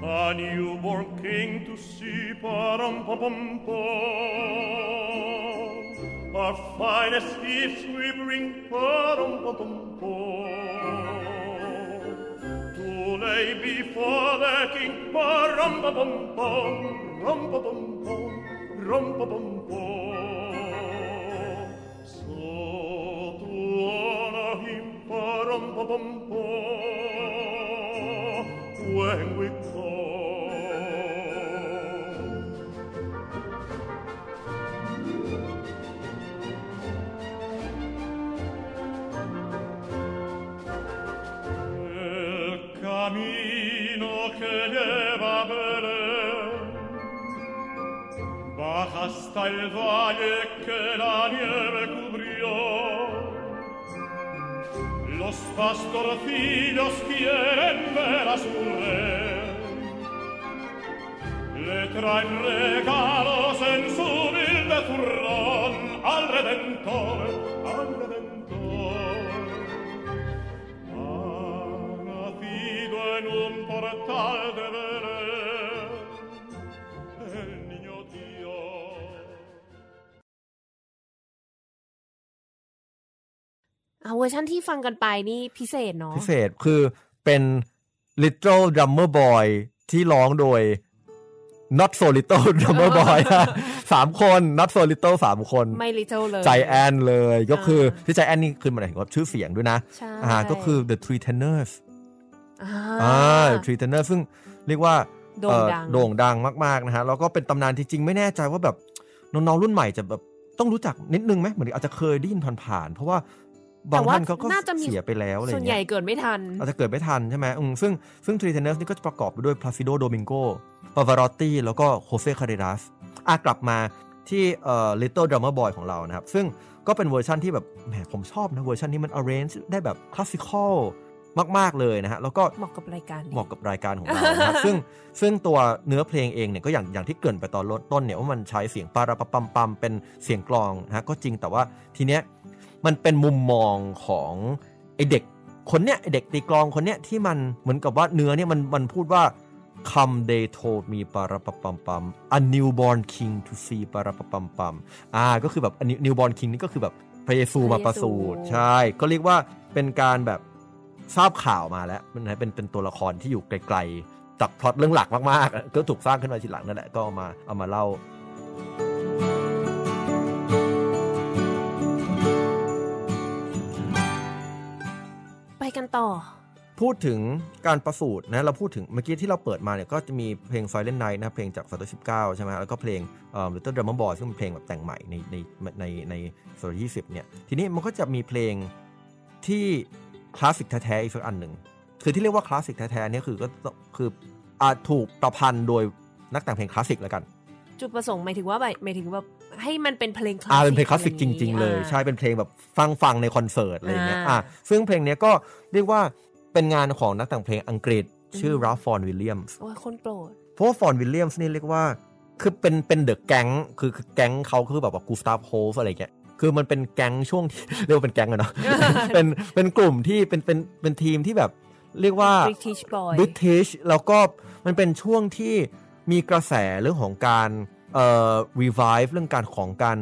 A newborn king to see, Our finest gifts we bring, To lay before the king, rum pa pum rum pa pum rum pa pum pastorcillos quieren ver a su rey. Le traen regalos en su humilde zurrón al Redentor, al Redentor. Ha nacido en un portal de อาเวอร์ชันที่ฟังกันไปนี่พิเศษเนาะพิเศษคือเป็น Little Drummer Boy ที่ร้องโดย Not So Little Drummer Boy สามคน Not So Little สามคน ไม่ little เลย giantเลยก็คืออ่าที่ใจแอนนี่คือหมายถึงว่าชื่อเสียงด้วยนะใช่อ่าก็คือ The Three Tenors อ่าอ่า Three Tenors ซึ่งเรียกว่าโด่งดังเอ่อโด่งดังมากๆนะฮะแล้วก็เป็นตำนานที่จริงไม่แน่ใจว่าแบบน้องๆรุ่นใหม่จะแบบต้องรู้จักนิดนึงไหมเหมือนอาจจะเคยได้ยินผ่านๆเพราะว่า บางแต่ว่าท่านเขาก็น่าจะมีเสียไปแล้วส่วนใหญ่อะไรอส่วนย่างเงี้ยเกิดไม่ทัน อาจจะเกิดไม่ทันใช่ไหมอืมซึ่งซึ่ง Three Tenors นี่ก็จะประกอบไปด้วยพลาซิโดโดมิงโกปาวารอตตี้แล้วก็โฮเซคาเรรัสอะกลับมาที่เอ่อ Little Drummer Boy ของเรานะครับ ซึ่งก็เป็นเวอร์ชันที่แบบแหมผมชอบนะเวอร์ชันนี้มัน arrange ได้แบบ classical มาก ๆ เลยนะฮะ แล้วก็เหมาะกับรายการนี้เหมาะกับรายการของเรานะครับซึ่งซึ่งตัวเนื้อเพลงเองเนี่ยก็อย่างอย่างที่เกรินไปตอนต้นเนี่ยว่ามันใช้เสียงปาราปะปัมปัมเป็นเสียงกลองนะฮะก็จริงแต่ว่าทีเนี้ย มันเป็นมุมมองของไอเด็กคนเนี้ยไอเด็กตีกลองคนเนี้ยที่มันเหมือนกับว่าเนื้อเนี่ยมันมันพูดว่า come they told me ปาราปะปัมปัม a newborn king to see ปาราปะปัมปัมอ่าก็คือแบบ a new- newborn king นี่ก็คือแบบพระเยซูมาประสูติใช่ ก็เรียกว่าเป็นการแบบทราบข่าวมาแล้วมันนะเป็นเป็นตัวละครที่อยู่ไกลๆจากพล็อตเรื่องหลักมากๆ ก็ถูกสร้างขึ้นมาทีหลังนั่นแหละก็เอามาเอามาเล่า ต่อ พูดถึงการประสูตินะเราพูดถึงเมื่อกี้ที่เราเปิดมาเนี่ยก็จะมีเพลง Silent Night นะเพลงจากศตวรรษที่19 ใช่ไหมแล้วก็เพลงเอ่อ Little Drummer Boy ซึ่งเป็นเพลงแบบแต่งใหม่ในในในในศตวรรษที่20เนี่ยทีนี้มันก็จะมีเพลงที่คลาสสิกแท้ๆอีกสักอันหนึ่งคือที่เรียกว่าคลาสสิกแท้ๆเนี่ยคือก็คืออาจถูกประพันธ์โดยนักแต่งเพลงคลาสสิกแล้วกัน จุดประสงค์หมายถึงว่าแบบหมายถึงแบบให้มันเป็นเพลงคลาสสิกอ่าเป็นเพลงคลาสสิกจริง ๆ เลยอ่าใช่เป็นเพลงแบบฟังฟังในคอนเสิร์ตอะไรอย่างเงี้ยอ่าอ่าซึ่งเพลงเนี้ยก็เรียกว่าเป็นงานของนักแต่งเพลงอังกฤษ ชื่อราฟฟอนวิลเลียมส์โอ้ยคนโปรดเพราะว่าฟอนวิลเลียมส์นี่เรียกว่าคือเป็นเป็นเดอะแก๊งคือคือแก๊งเขาคือแบบว่ากูสตาฟโฮฟอะไรเงี้ยคือมันเป็นแก๊งช่วงที่เรียกว่าเป็นแก๊งอะเนาะเป็นเป็นกลุ่มที่เป็นเป็นเป็นทีมที่แบบเรียกว่า British Boy บริติชแล้วก็มันเป็นช่วงที่ มีกระแสเรื่องของการเอ่อ revive เรื่องการของการ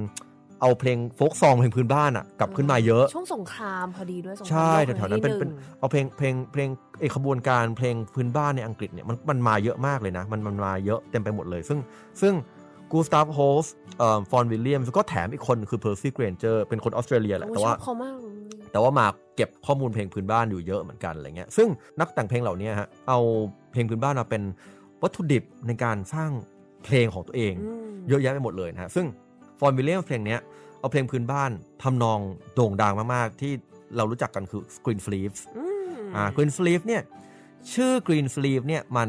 เอาเพลงโฟกซองเพลงพื้นบ้านอะกลับขึ้นมาเยอะ ช่วงสงครามพอดีด้วยสงครามใช่โลกแถวๆนั้นเป็นคเป็นรั้งที่หงเอาเพลงเพลงเพลงเอกขบวนการเพลงพื้นบ้านในอังกฤษเนี่ยมันมันมาเยอะมากเลยนะ มันมันมาเยอะเต็มไปหมดเลย ซึ่งซึ่งกูสตาฟโฮสเอ่อฟอนวิลเลียมก็แถมอีกคนคือเพอร์ซี่เกรนเจอร์เป็นคนออสเตรเลียแหละโอ้แต่ชว่าอบเขามากเลยแต่ว่ามาเก็บข้อมูลเพลงพื้นบ้านอยู่เยอะเหมือนกันอะไรเงี้ยซึ่งนักแต่งเพลงเหล่านี้ฮะเอาเพลงพื้นบ้านมาเป็น วัตถุดิบในการสร้างเพลงของตัวเองอืมเยอะแยะไปหมดเลยนะฮะซึ่งฟอนวิลเลียมเพลงเนี้ยเอาเพลงพื้นบ้านทำนองโด่งดังมาก ๆ ที่เรารู้จักกันคือ Green Sleeves อืมอ่า Green Sleeve เนี่ยชื่อ Green Sleeve เนี่ยมัน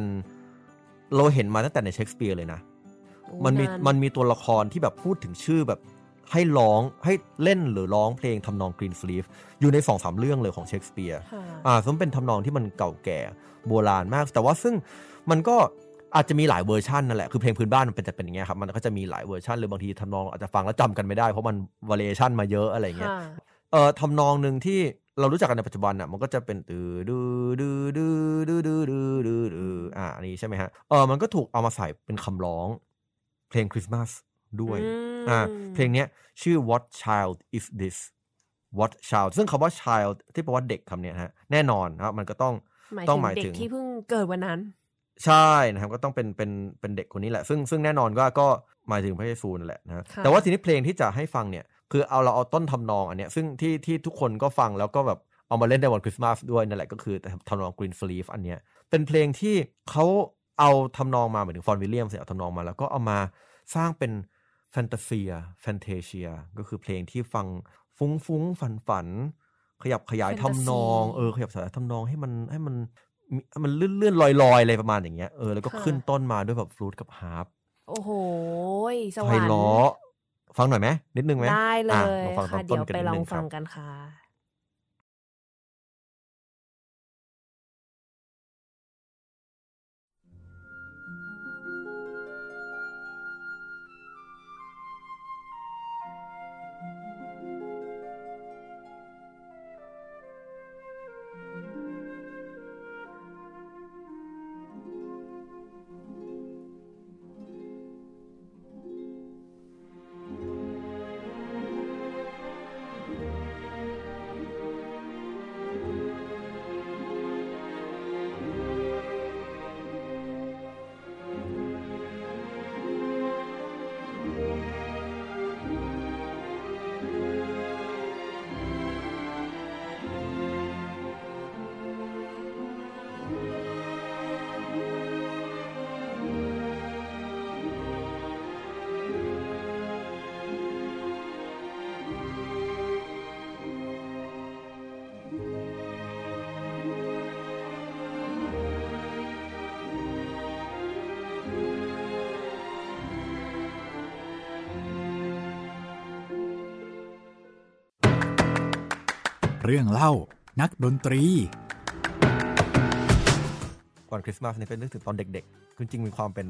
เราเห็นมาตั้งแต่ในเชคสเปียร์เลยนะโอ้มันมีามันมีตัวละครที่แบบพูดถึงชื่อแบบให้ร้องให้เล่นหรือร้องเพลงทำนอง Green Sleeve อยู่ในสองสามเรื่องเลยของเชคสเปียร์ค่ะอ่าซึ่งเป็นทำนองที่มันเก่าแก่โบราณมาก แต่ว่าซึ่ง มันก็อาจจะมีหลายเวอร์ชันนั่นแหละ คือเพลงพื้นบ้านมันเป็นจะเป็นอย่างเงี้ยครับ มันก็จะมีหลายเวอร์ชันหรือบางทีทำนองอาจจะฟังแล้วจำกันไม่ได้ เพราะมันวาเรชันมาเยอะอะไรเงี้ยค่ะเอ่อทำนองหนึ่งที่เรารู้จักกันในปัจจุบันอะ มันก็จะเป็นตือดูดูดูดูดูดูดูดูอ่าอันนี้ใช่ไหมฮะ เออมันก็ถูกเอามาใส่เป็นคำร้อง เพลงคริสต์มาสด้วยอืมอ่า เพลงเนี้ยชื่อ What Child Is This What Child ซึ่งคำว่า child ที่แปลว่าเด็กคำเนี้ยฮะ แน่นอนนะครับมันก็ต้องหมายต้ถึองงหมายเด็ถึกงที่เพิ่งเกิดวันนั้น ใช่นะครับก็ต้องเป็นเป็นเป็นเด็กคนนี้แหละ ซึ่งซึ่งแน่นอนว่าก็หมายถึงพระเยซูนั่นแหละนะค่ะแต่ว่าทีนี้เพลงที่จะให้ฟังเนี่ยคือเอาเราเอาต้นทำนองอันเนี้ยซึ่งที่ที่ทุกคนก็ฟังแล้วก็แบบเอามาเล่นในวันคริสต์มาสด้วยนั่นแหละก็คือทำนอง Green Sleeve อันเนี้ยเป็นเพลงที่เขาเอาทำนองมาเหมือนถึงฟอนวิลเลียมเสียเอาทำนองมา แล้วก็เอามาสร้างเป็น fantasia fantasia ก็คือเพลงที่ฟังฟุ้งฟุ้งฝันฝันขยับขยายทำนองเออขยับขยายทำนองให้มันให้มัน มันเลื่อนเลื่อนลอยลอยอะไรประมาณอย่างเงี้ยเออแล้วก็ขึ้นต้นมาด้วยแบบฟลูตกับฮาร์ปโอ้โหสไพวรรค์เราะฟังหน่อยไหมนิดนึงไหมได้เลอะยลองฟังตค่ะอนเดี๋ต้ยนวกันไปนิดลอนึงงคฟัรังบกันค่ะ เรื่องเล่านักดนตรี ก่อนคริสต์มาสเนี่ยก็นึกถึงตอนเด็กๆคือจริงๆมีความเป็น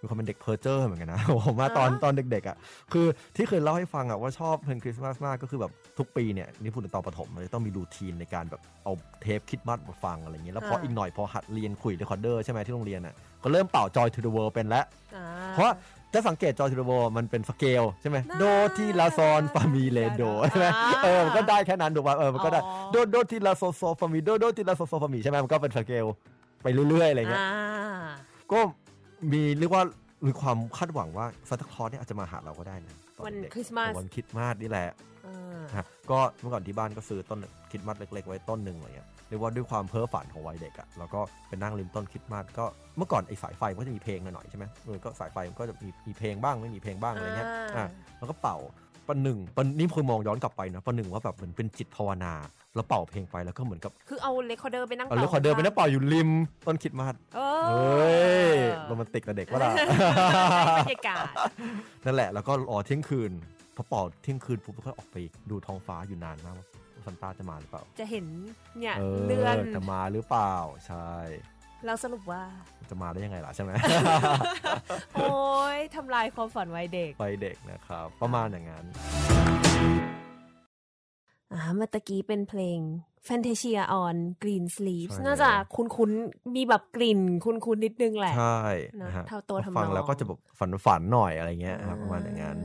มีความเป็นเด็กเพอร์เจอร์เหมือนกันนะผมว่าตอนอ่าตอนเด็กๆอะคือที่เคยเล่าให้ฟังอะว่าชอบเพลงคริสต์มาสมากก็คือแบบทุกปีเนี่ยนี่พูดถึงตอนประถมมันจะต้องมี routine ในการแบบเอาเทปคริสต์มาสมาฟังอะไรอย่างเงี้ยแล้วพออีกหน่อยพอหัดเรียนขลุ่ย recorder ใช่ไหมที่โรงเรียนอะก็เริ่มเป่า Joy to the World เป็นแล้วอ่าเพราะ ถ้าสังเกต Joy to the World มันเป็นสเกลใช่ไหมน่าโดทีลาซอลฟามีเรโดใช่ไหมอ่าเออมันก็ได้แค่นั้นถูกป่ะเออมันก็ได้อ๋อโดโดที่ลาโซโซฟามีโดโดที่ลาโซโซฟามีใช่ไหมมันก็เป็นสเกลไปเรื่อยๆอะไรเงี้ยอ่าก็มีเรียกว่ามีความคาดหวังว่าซานตาคลอสเนี่ยอาจจะมาหาเราก็ได้นะตอวันเด็กคริสต์มาสวันคริสต์มาสนี่แหละอ่าฮะก็เมื่อก่อนที่บ้านก็ซื้อต้นคริสต์มาสเล็ก ๆ ไว้ต้นหนึ่งอะไรเงี้ย เรียกว่าด้วยความเพ้อฝันของวัยเด็กอะแล้วก็ไปนั่งริมต้นคริสต์มาสก็เมื่อก่อนไอ้สายไฟมันก็จะมีเพลงหน่อยๆใช่ไหมเออก็สายไฟมันก็จะมีมีเพลงบ้างไม่มีเพลงบ้างอะไรเงี้ยอะแล้วก็เป่าประหนึ่งประนี่คือมองย้อนกลับไปนะประหนึ่งว่าแบบเหมือนเป็นจิตภาวนาแล้วเป่าเพลงไปแล้วก็เหมือนกับ คือเอา recorder ไปนั่งเอา recorder ไปนั่งเป่าอยู่ริมต้นคริสต์มาสเอเฮอ้ยโรแมนติกแต่เด็กว่าล่ะบรรยากาศนั่นแหละแล้วก็รอเที่ยงคืนพอเป่าเที่ยงคืนปุ๊บก็ออกไปดูท้องฟ้าอยู่นานมากว่า ซานต้าจะมาหรือเปล่า จะเห็นเนี่ยเอเลื่อนอจะมาหรือเปล่าใช่แล้วสรุปว่า จะมาได้ยังไงล่ะใช่ไหม โอ้ยทำลายความฝันวัยเด็กไปเด็กนะครับ ประมาณอย่างนั้น อ่าเมื่อตะกี้เป็นเพลง Fantasia on Green Sleeves ใช่ น่าจะคุ้นๆ มีแบบกลิ่นคุ้นๆ นิดนึงแหละ ใช่นะนะฮะเท่าตัวทำนอง ฟังแล้วก็จะแบบฝันฝันๆหน่อยอะไรเงี้ยครับประมาณอย่างนั้น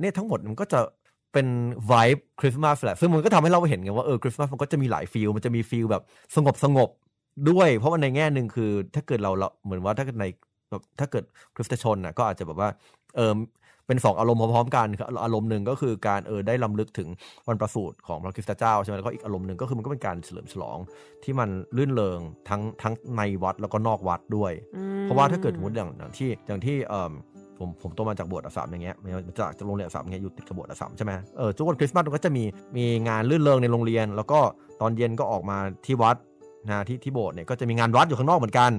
เนี่ยทั้งหมดมันก็จะ เป็นไวบ์คริสต์มาสแหละซึ่งมันก็ทำให้เราเห็นไงว่าเออคริสต์มาสมันก็จะมีหลายฟีลมันจะมีฟีลแบบสงบสงบด้วย เพราะว่าในแง่หนึ่งคือ ถ้าเกิดเราเราเหมือนว่าถ้าเกิดในแบบถ้าเกิดคริสตชนน่ะก็อาจจะแบบว่าเออเป็นสองอารมณ์พร้อมๆกันคืออารมณ์หนึ่งก็คือการเออได้ลำลึกถึงวันประสูติของพระคริสตเจ้าใช่ไหมแล้วก็อีกอารมณ์หนึ่งก็คือมันก็เป็นการเฉลิมฉลองที่มันลื่นเลงทั้งทั้งในวัดแล้วก็นอกวัดด้วยอืมเพราะว่าถ้าเกิดสมมติอย่างอย่างที่อย่างที่เอ่อ ผมผมโตมาจากโบสถ์อัสสัมอย่างเงี้ยมาจากจากโรงเรียนอัสสัมอย่างเงี้ยอยู่ติดกับโบสถ์อัสสัมใช่ไหมเออทุกวันคริสต์มาสมันก็จะมีมีงานลื่นเริงในโรงเรียน แล้วก็ตอนเย็นก็ออกมาที่วัดนะที่ที่โบสถ์เนี่ยก็จะมีงานวัดอยู่ข้างนอกเหมือนกัน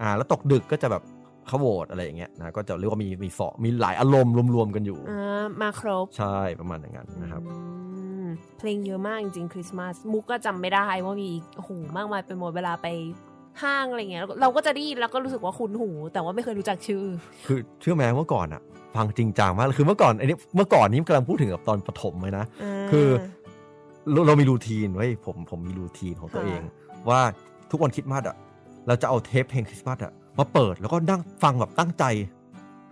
อ่าแล้วตกดึกก็จะแบบเข้าโบสถ์อะไรอย่างเงี้ยนะก็จะเรียกว่ามีมีสอมีหลายอารมณ์รวมๆกันอยู่อ่ามาครบใช่ประมาณอย่างนั้นนะครับอืมเพลงเยอะมากจริงๆคริสต์มาสมุกก็จำไม่ได้ว่ามีโอ้โหมากมายไปหมดเวลาไป ห้างอะไรเงี้ยเราก็จะได้ยินแล้วก็รู้สึกว่าคุ้นหู แต่ว่าไม่เคยรู้จักชื่อ คือเชื่อไหมเมื่อก่อนอะฟังจริงจังมากเลยคือเมื่อก่อนไอ้นี่เมื่อก่อนนี้กำลังพูดถึงกับตอนประถมเลยนะคือเราเรามีรูทีนไว้ยผมผมมีรูทีนของตัวค่ะเอง ว่าทุกวันคริสต์มาสอะเราจะเอาเทปเพลงคริสต์มาสอะมาเปิดแล้วก็นั่งฟังแบบตั้งใจ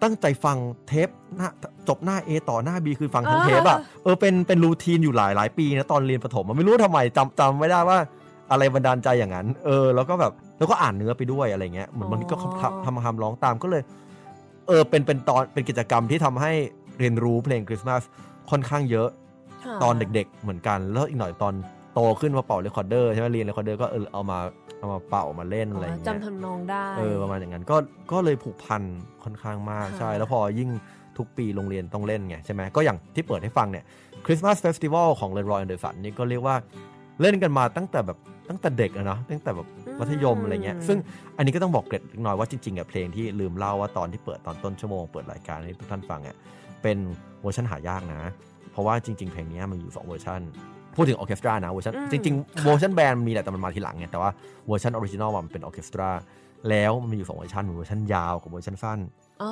ตั้งใจฟังเทปหน้าจบหน้า A ต่อหน้า B คือฟังทั้งเทปอะเออเป็นเป็นรูทีนอยู่หลายหลายปีนะตอนเรียนประถมมันไม่รู้ทำไมจำจำไม่ได้ว่า อะไรบันดาลใจอย่างนั้น เออ แล้วก็แบบแล้วก็อ่านเนื้อไปด้วยอะไรเงี้ยเหมือนมันก็ทำทำคำร้องตามก็เลย เออเป็นเป็นตอนเป็นกิจกรรมที่ทำให้เรียนรู้เพลงคริสต์มาสค่อนข้างเยอะค่ะตอนเด็ก ๆ เหมือนกัน แล้วอีกหน่อยตอนโตขึ้นมาเป่า recorder ใช่ไหมเรียน recorder ก็เออเอามาเอามาเป่ามาเล่นอะไรอย่างเงี้ยจำทำนองได้เออประมาณอย่างนั้นก็ก็เลยผูกพันค่อนข้างมากค่ะใช่ แล้วพอยิ่งทุกปีโรงเรียนต้องเล่นไงใช่ไหมก็อย่างที่เปิดให้ฟังเนี่ย Christmas Festival ของเลรอยแอนเดอร์สันนี่ก็เรียกว่าเล่นกันมาตั้งแต่แบบ ตั้งแต่เด็กอะเนาะตั้งแต่แบบมัธยมอะไรเงี้ยซึ่งอันนี้ก็ต้องบอกเกร็ดเล็กน้อยว่าจริงๆอะเพลงที่ลืมเล่าว่าตอนที่เปิดตอนต้นชั่วโมงเปิดรายการให้ทุกท่านฟังอะเป็นเวอร์ชันหายากนะ เพราะว่าจริง ๆ เพลงนี้มันอยู่สองเวอร์ชันพูดถึงออร์เคสตรานะเวอร์ชันอืมจริงๆเวอร์ชัน band มันมีแหละแต่มันมาทีหลังไงแต่ว่าเวอร์ชัน original มันเป็นออร์เคสตราแล้วมันมีอยู่สองเวอร์ชันมีเวอร์ชันยาวกับเวอร์ชันสั้นอ๋อ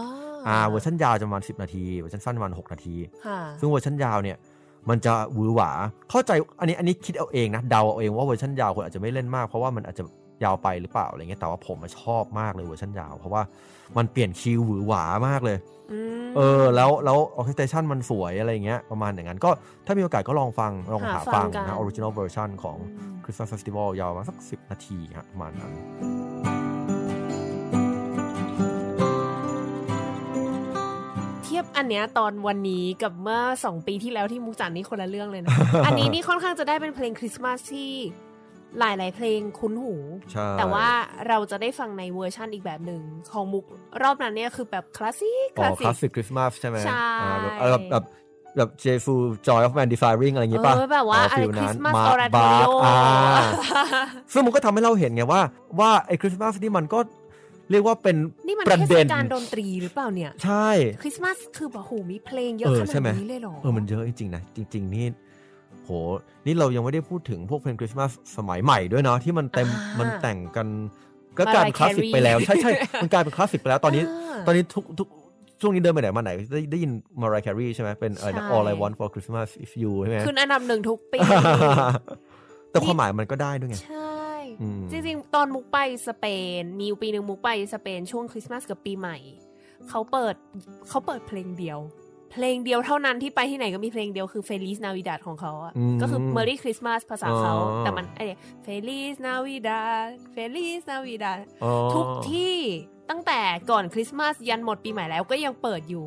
อ่าเวอร์ชันยาวจะประมาณ10 นาทีเวอร์ชันสั้นประมาณ6นาทีค่ะซึ่งเวอร์ชันยาวเนี่ย มันจะหวือหวา เข้าใจอันนี้อันนี้คิดเอาเองนะเดาเอาเองว่าเวอร์ชันยาวคนอาจจะไม่เล่นมากเพราะว่ามันอาจจะยาวไปหรือเปล่าอะไรเงี้ยแต่ว่าผมอะชอบมากเลยเวอร์ชันยาว เพราะว่ามันเปลี่ยนคีย์หวือหวามากเลยอืมเออแล้วแล้ว orchestration มันสวยอะไรเงี้ยประมาณอย่างนั้นก็ถ้ามีโอกาสก็ลองฟังลองหาหาฟังกันนะ original version ของอืม Christmas Festival ยาวมาสัก 10 นาทีฮะประมาณนั้น ทียบอันเนี้ยตอนวันนี้กับเมื่อสองปีที่แล้วที่มุกจันนี่คนละเรื่องเลยนะ อันนี้นี่ค่อนข้างจะได้เป็นเพลงคริสต์มาสที่หลาย ๆ เพลงคุ้นหูใช่แต่ว่าเราจะได้ฟังในเวอร์ชั่นอีกแบบหนึ่งของมุกรอบนั้นเนี่ยคือแบบคลาสสิกคอ๋ลาอสคลาสสิสิกกคริสต์มาสใช่ไหมใช่อ่าแบบเออแบบแบบแบบเจฟู Joy of Man Desiring อะไรอย่างงี้ป่ะเออแบบว่าอะไรฟิลครินั้นสต์มาสมาออราโตริโออ่าซึ่งมันก็ทำให้เราเห็นไงว่าว่าไอ้คริสต์มาสนี่มันก็ เรียกว่าเป็นนี่มันประเทศเด็นกาลดนตรีหรือเปล่าเนี่ย ใช่คริสต์มาสคือแบบโหมีเพลงเยอะเออขนาใช่ไหมดนี้เลยเหรอเออมันเยอะจริงๆนะจริง ๆนี่โหนี่เรายังไม่ได้พูดถึงพวกเพลงคริสต์มาสสมัยใหม่ด้วยเนาะที่มันเต็มอ่ามัมันแต่งกันก็กลายเป็น Mariah คลาสสิก Carey ไปแล้วใช่ใช่มันกลายเป็นคลาสสิกไปแล้วตอนนี้าตอนนี้ทุกทุกช่วงนี้เดินไปไหนมาไหนได้ได้ยิน Mariah Carey ใช่ไหมเป็นอะไรนะใช่ All I Want for Christmas is You ใช่ไหมขึ้นอันดับหนึ่งทุกปี แต่ความหมายมันก็ได้ด้วยไง ใช่อืม จริงๆ ตอนมุกไปสเปน มีอยู่ปีหนึ่งมุกไปสเปนช่วงคริสต์มาสกับปีใหม่ เขาเปิดเขาเปิดเพลงเดียว เพลงเดียวเท่านั้นที่ไปที่ไหนก็มีเพลงเดียวคือ Feliz Navidad ของเขาอะอืมก็คือ Merry Christmas ภาษาเขาอ๋อแต่มันไอ้ Feliz Navidad Feliz Navidad อ๋อทุกที่ ตั้งแต่ก่อนคริสต์มาสยันหมดปีใหม่แล้วก็ยังเปิดอยู่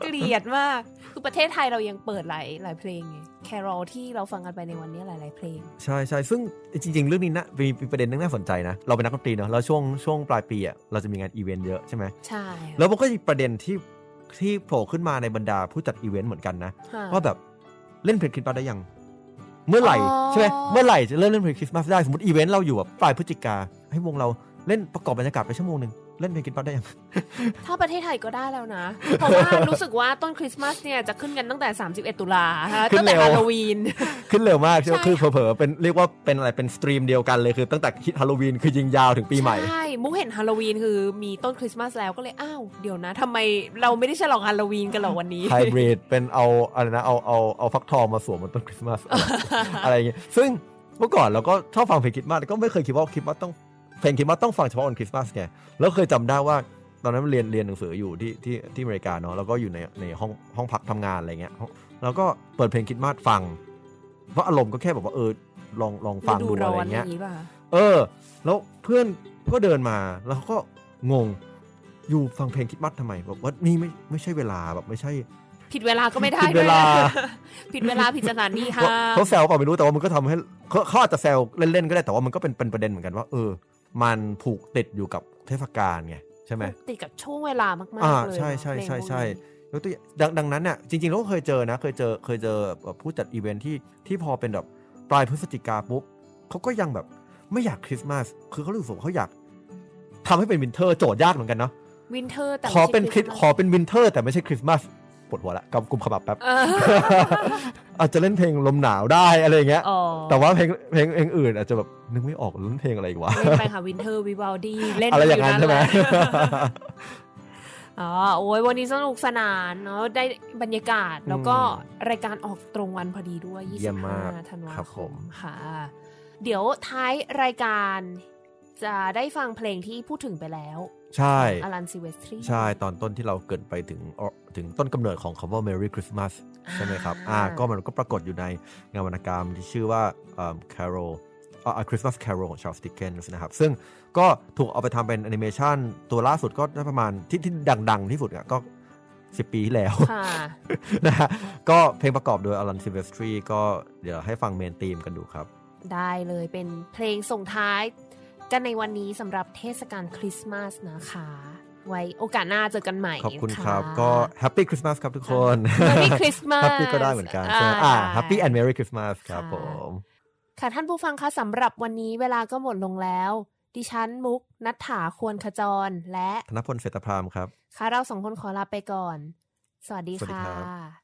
เกลียดมาก คือประเทศไทยเรายังเปิดหลายหลายเพลงไงcarol ที่เราฟังกันไปในวันนี้หลาย ๆ เพลง ใช่ใช่ซึ่งจริง ๆ เรื่องนี้นะมีมีประเด็นนึงน่าสนใจนะ เราเป็นนักดนตรีเนาะแล้วช่วงช่วงปลายปีอะเราจะมีงานอีเวนต์เยอะใช่ไหมใช่ค่ะแล้วมันก็มีประเด็นที่ที่โผล่ขึ้นมาในบรรดาผู้จัดอีเวนต์เหมือนกันนะค่ะว่าแบบเล่นเพลงคริสต์มาสได้ยัง เมื่อไหร่อ๋อใช่ไหมเมื่อไหร่จะเริ่มเล่นเพลงคริสต์มาสได้สมมติอีเวนต์เราอยู่แบบปลายพฤศจิกาให้วงเรา เล่นประกอบบรรยากาศไปชั่วโมงหนึ่งเล่นเพลงคริสต์มาสได้ยัง ถ้าประเทศไทยก็ได้แล้วนะ เพราะว่ารู้สึกว่าต้นคริสต์มาสเนี่ยจะขึ้นกันตั้งแต่ 31 ตุลาฮะขึ้ตั้งแต่ฮาโลวีน ขึ้นเร็วมากใช่ไหมใช่คือเผลอๆเป็นเรียกว่าเป็นอะไรเป็น stream เดียวกันเลยคือตั้งแต่ฮิตฮาโลวีนคือยิงยาวถึงปีใหม่ ใช่มุกเห็นฮาโลวีนคือมีต้นคริสต์มาสแล้วก็เลย อ้าว เดี๋ยวนะทำไมเราไม่ได้ฉลองฮาโลวีนกันเหรอวันนี้ไฮบริเป็นเอาอะไรนะเอาเอาเอาฟักทองมาสวมบนต้นคริสต์มาสอะไรอย่างเงี้ยซึ่งเมื่อก่อนเราก็ชอบฟังเพลงคริสต์มาสแต่ก็ไม่เคยคิดว่าคริสต์มาสต้อง เพลงคริสต์มาสต้องฟังเฉพาะวันคริสต์มาสไงแล้วเคยจำได้ว่าตอนนั้นเรียนเรียนหนังสืออยู่ที่ที่ที่อเมริกาเนาะแล้วก็อยู่ในในห้องห้องพักทำงานอะไรเงี้ยแล้วก็เปิดเพลงคริสต์มาสฟัง เพราะอารมณ์ก็แค่แบบว่าเออลองลองฟังฤดูดูร้อะไรอนอเงี้ยย่างนี้ป่ะเออ แล้วเพื่อนก็เดินมาแล้วเขาก็งงอยู่ฟังเพลงคริดมัดทำไมบอกว่านี่ไม่ไม่ใช่เวลาแบบไม่ใช่ ผิดเวลาก็ไม่ได้ผิดเวลาด้วยผิดเวลาผิดสถานที่เขาห้ามเขาแซวเปล่าไม่รู้แต่ว่ามันก็ทำให้เขาเขาอาจจะแซวเล่นๆก็ได้แต่ว่ามันก็เป็นเป็นประเด็นเหมือนกันว่าเออ มันผูกติดอยู่กับเทศกาลไงใช่ไหมติดกับช่วงเวลามากอ่าๆเลยใช่เนอะใช่เพลงใช่พวกใช่นี้ยกตัวอย่างดังดังนั้นเนี่ยจริงๆเราก็เคยเจอนะเคยเจอเคยเจอแบบผู้จัดอีเวนท์ที่ที่พอเป็นแบบปลายพฤศจิกาปุ๊บเขาก็ยังแบบไม่อยากคริสต์มาสคือเขารู้สึกว่าเขาอยากทำให้เป็นวินเทอร์โจทย์ยากเหมือนกันเนาะวินเทอร์แต่ขอเป็นคริสไม่ขใช่อเป็นวินเทอร์แต่ไม่ใช่คริสต์มาสป วดหัวละกำกุมขมับแป๊บเอออาจจะเล่นเพลงลมหนาวได้อะไรอย่างเงี้ยอ๋อแต่ว่าเพลงเพลงเพลงอื่น อาจจะแบบนึกไม่ออกเล่นเพลงอะไรอีกวะเล่นไปค่ะ winter วิวาลดีเล่นอะไรอย่างนั้นใช่ไหมแหละอ๋อโอ้ยวันนี้สนุกสนานเนาะได้บรรยากาศแล้วก็รายการออกตรงวันพอดีด้วยเยี่ยมมาก25ธันวาครับคผมมค่ะ เดี๋ยวท้ายรายการ จะได้ฟังเพลงที่พูดถึงไปแล้ว ใช่ Alan Silvestri ใช่ตอนต้นที่เราเกริ่นไปถึงเอ่อถึงต้นกำเนิดของคำว่า Merry Christmas ใช่ไหมครับอ่าก็มันก็ปรากฏอยู่ในงานวรรณกรรมที่ชื่อว่าเอ่อ Carol อ่า Christmas Carol ของ Charles Dickens นะครับ ซึ่งก็ถูกเอาไปทำเป็นแอนิเมชันตัวล่าสุดก็ได้ประมาณที่ที่ดัง ๆ ที่สุดอะก็10ปีที่แล้วค่ะนะฮะก็เพลงประกอบโดย Alan Silvestri ก็เดี๋ยวให้ฟัง main theme กันดูครับ ได้เลยเป็นเพลงส่งท้าย กันในวันนี้สำหรับเทศกาลคริสต์มาสนะคะ ไว้โอกาสหน้าเจอกันใหม่ขอบคุณนะครับ ก็ Happy Christmas ครับทุกคน Merry Christmas happy ก็ได้เหมือนกันใช่ไหมอ่า Happy and Merry Christmas ครับค่ะผมค่ะท่านผู้ฟังคะสำหรับวันนี้เวลาก็หมดลงแล้ว ดิฉันมุกนัฐถาควรขจรและธนพลเศรษฐพรามครับ ค่ะเราสองคนขอลาไปก่อน สวัสดีสวัสดีค่ะครับ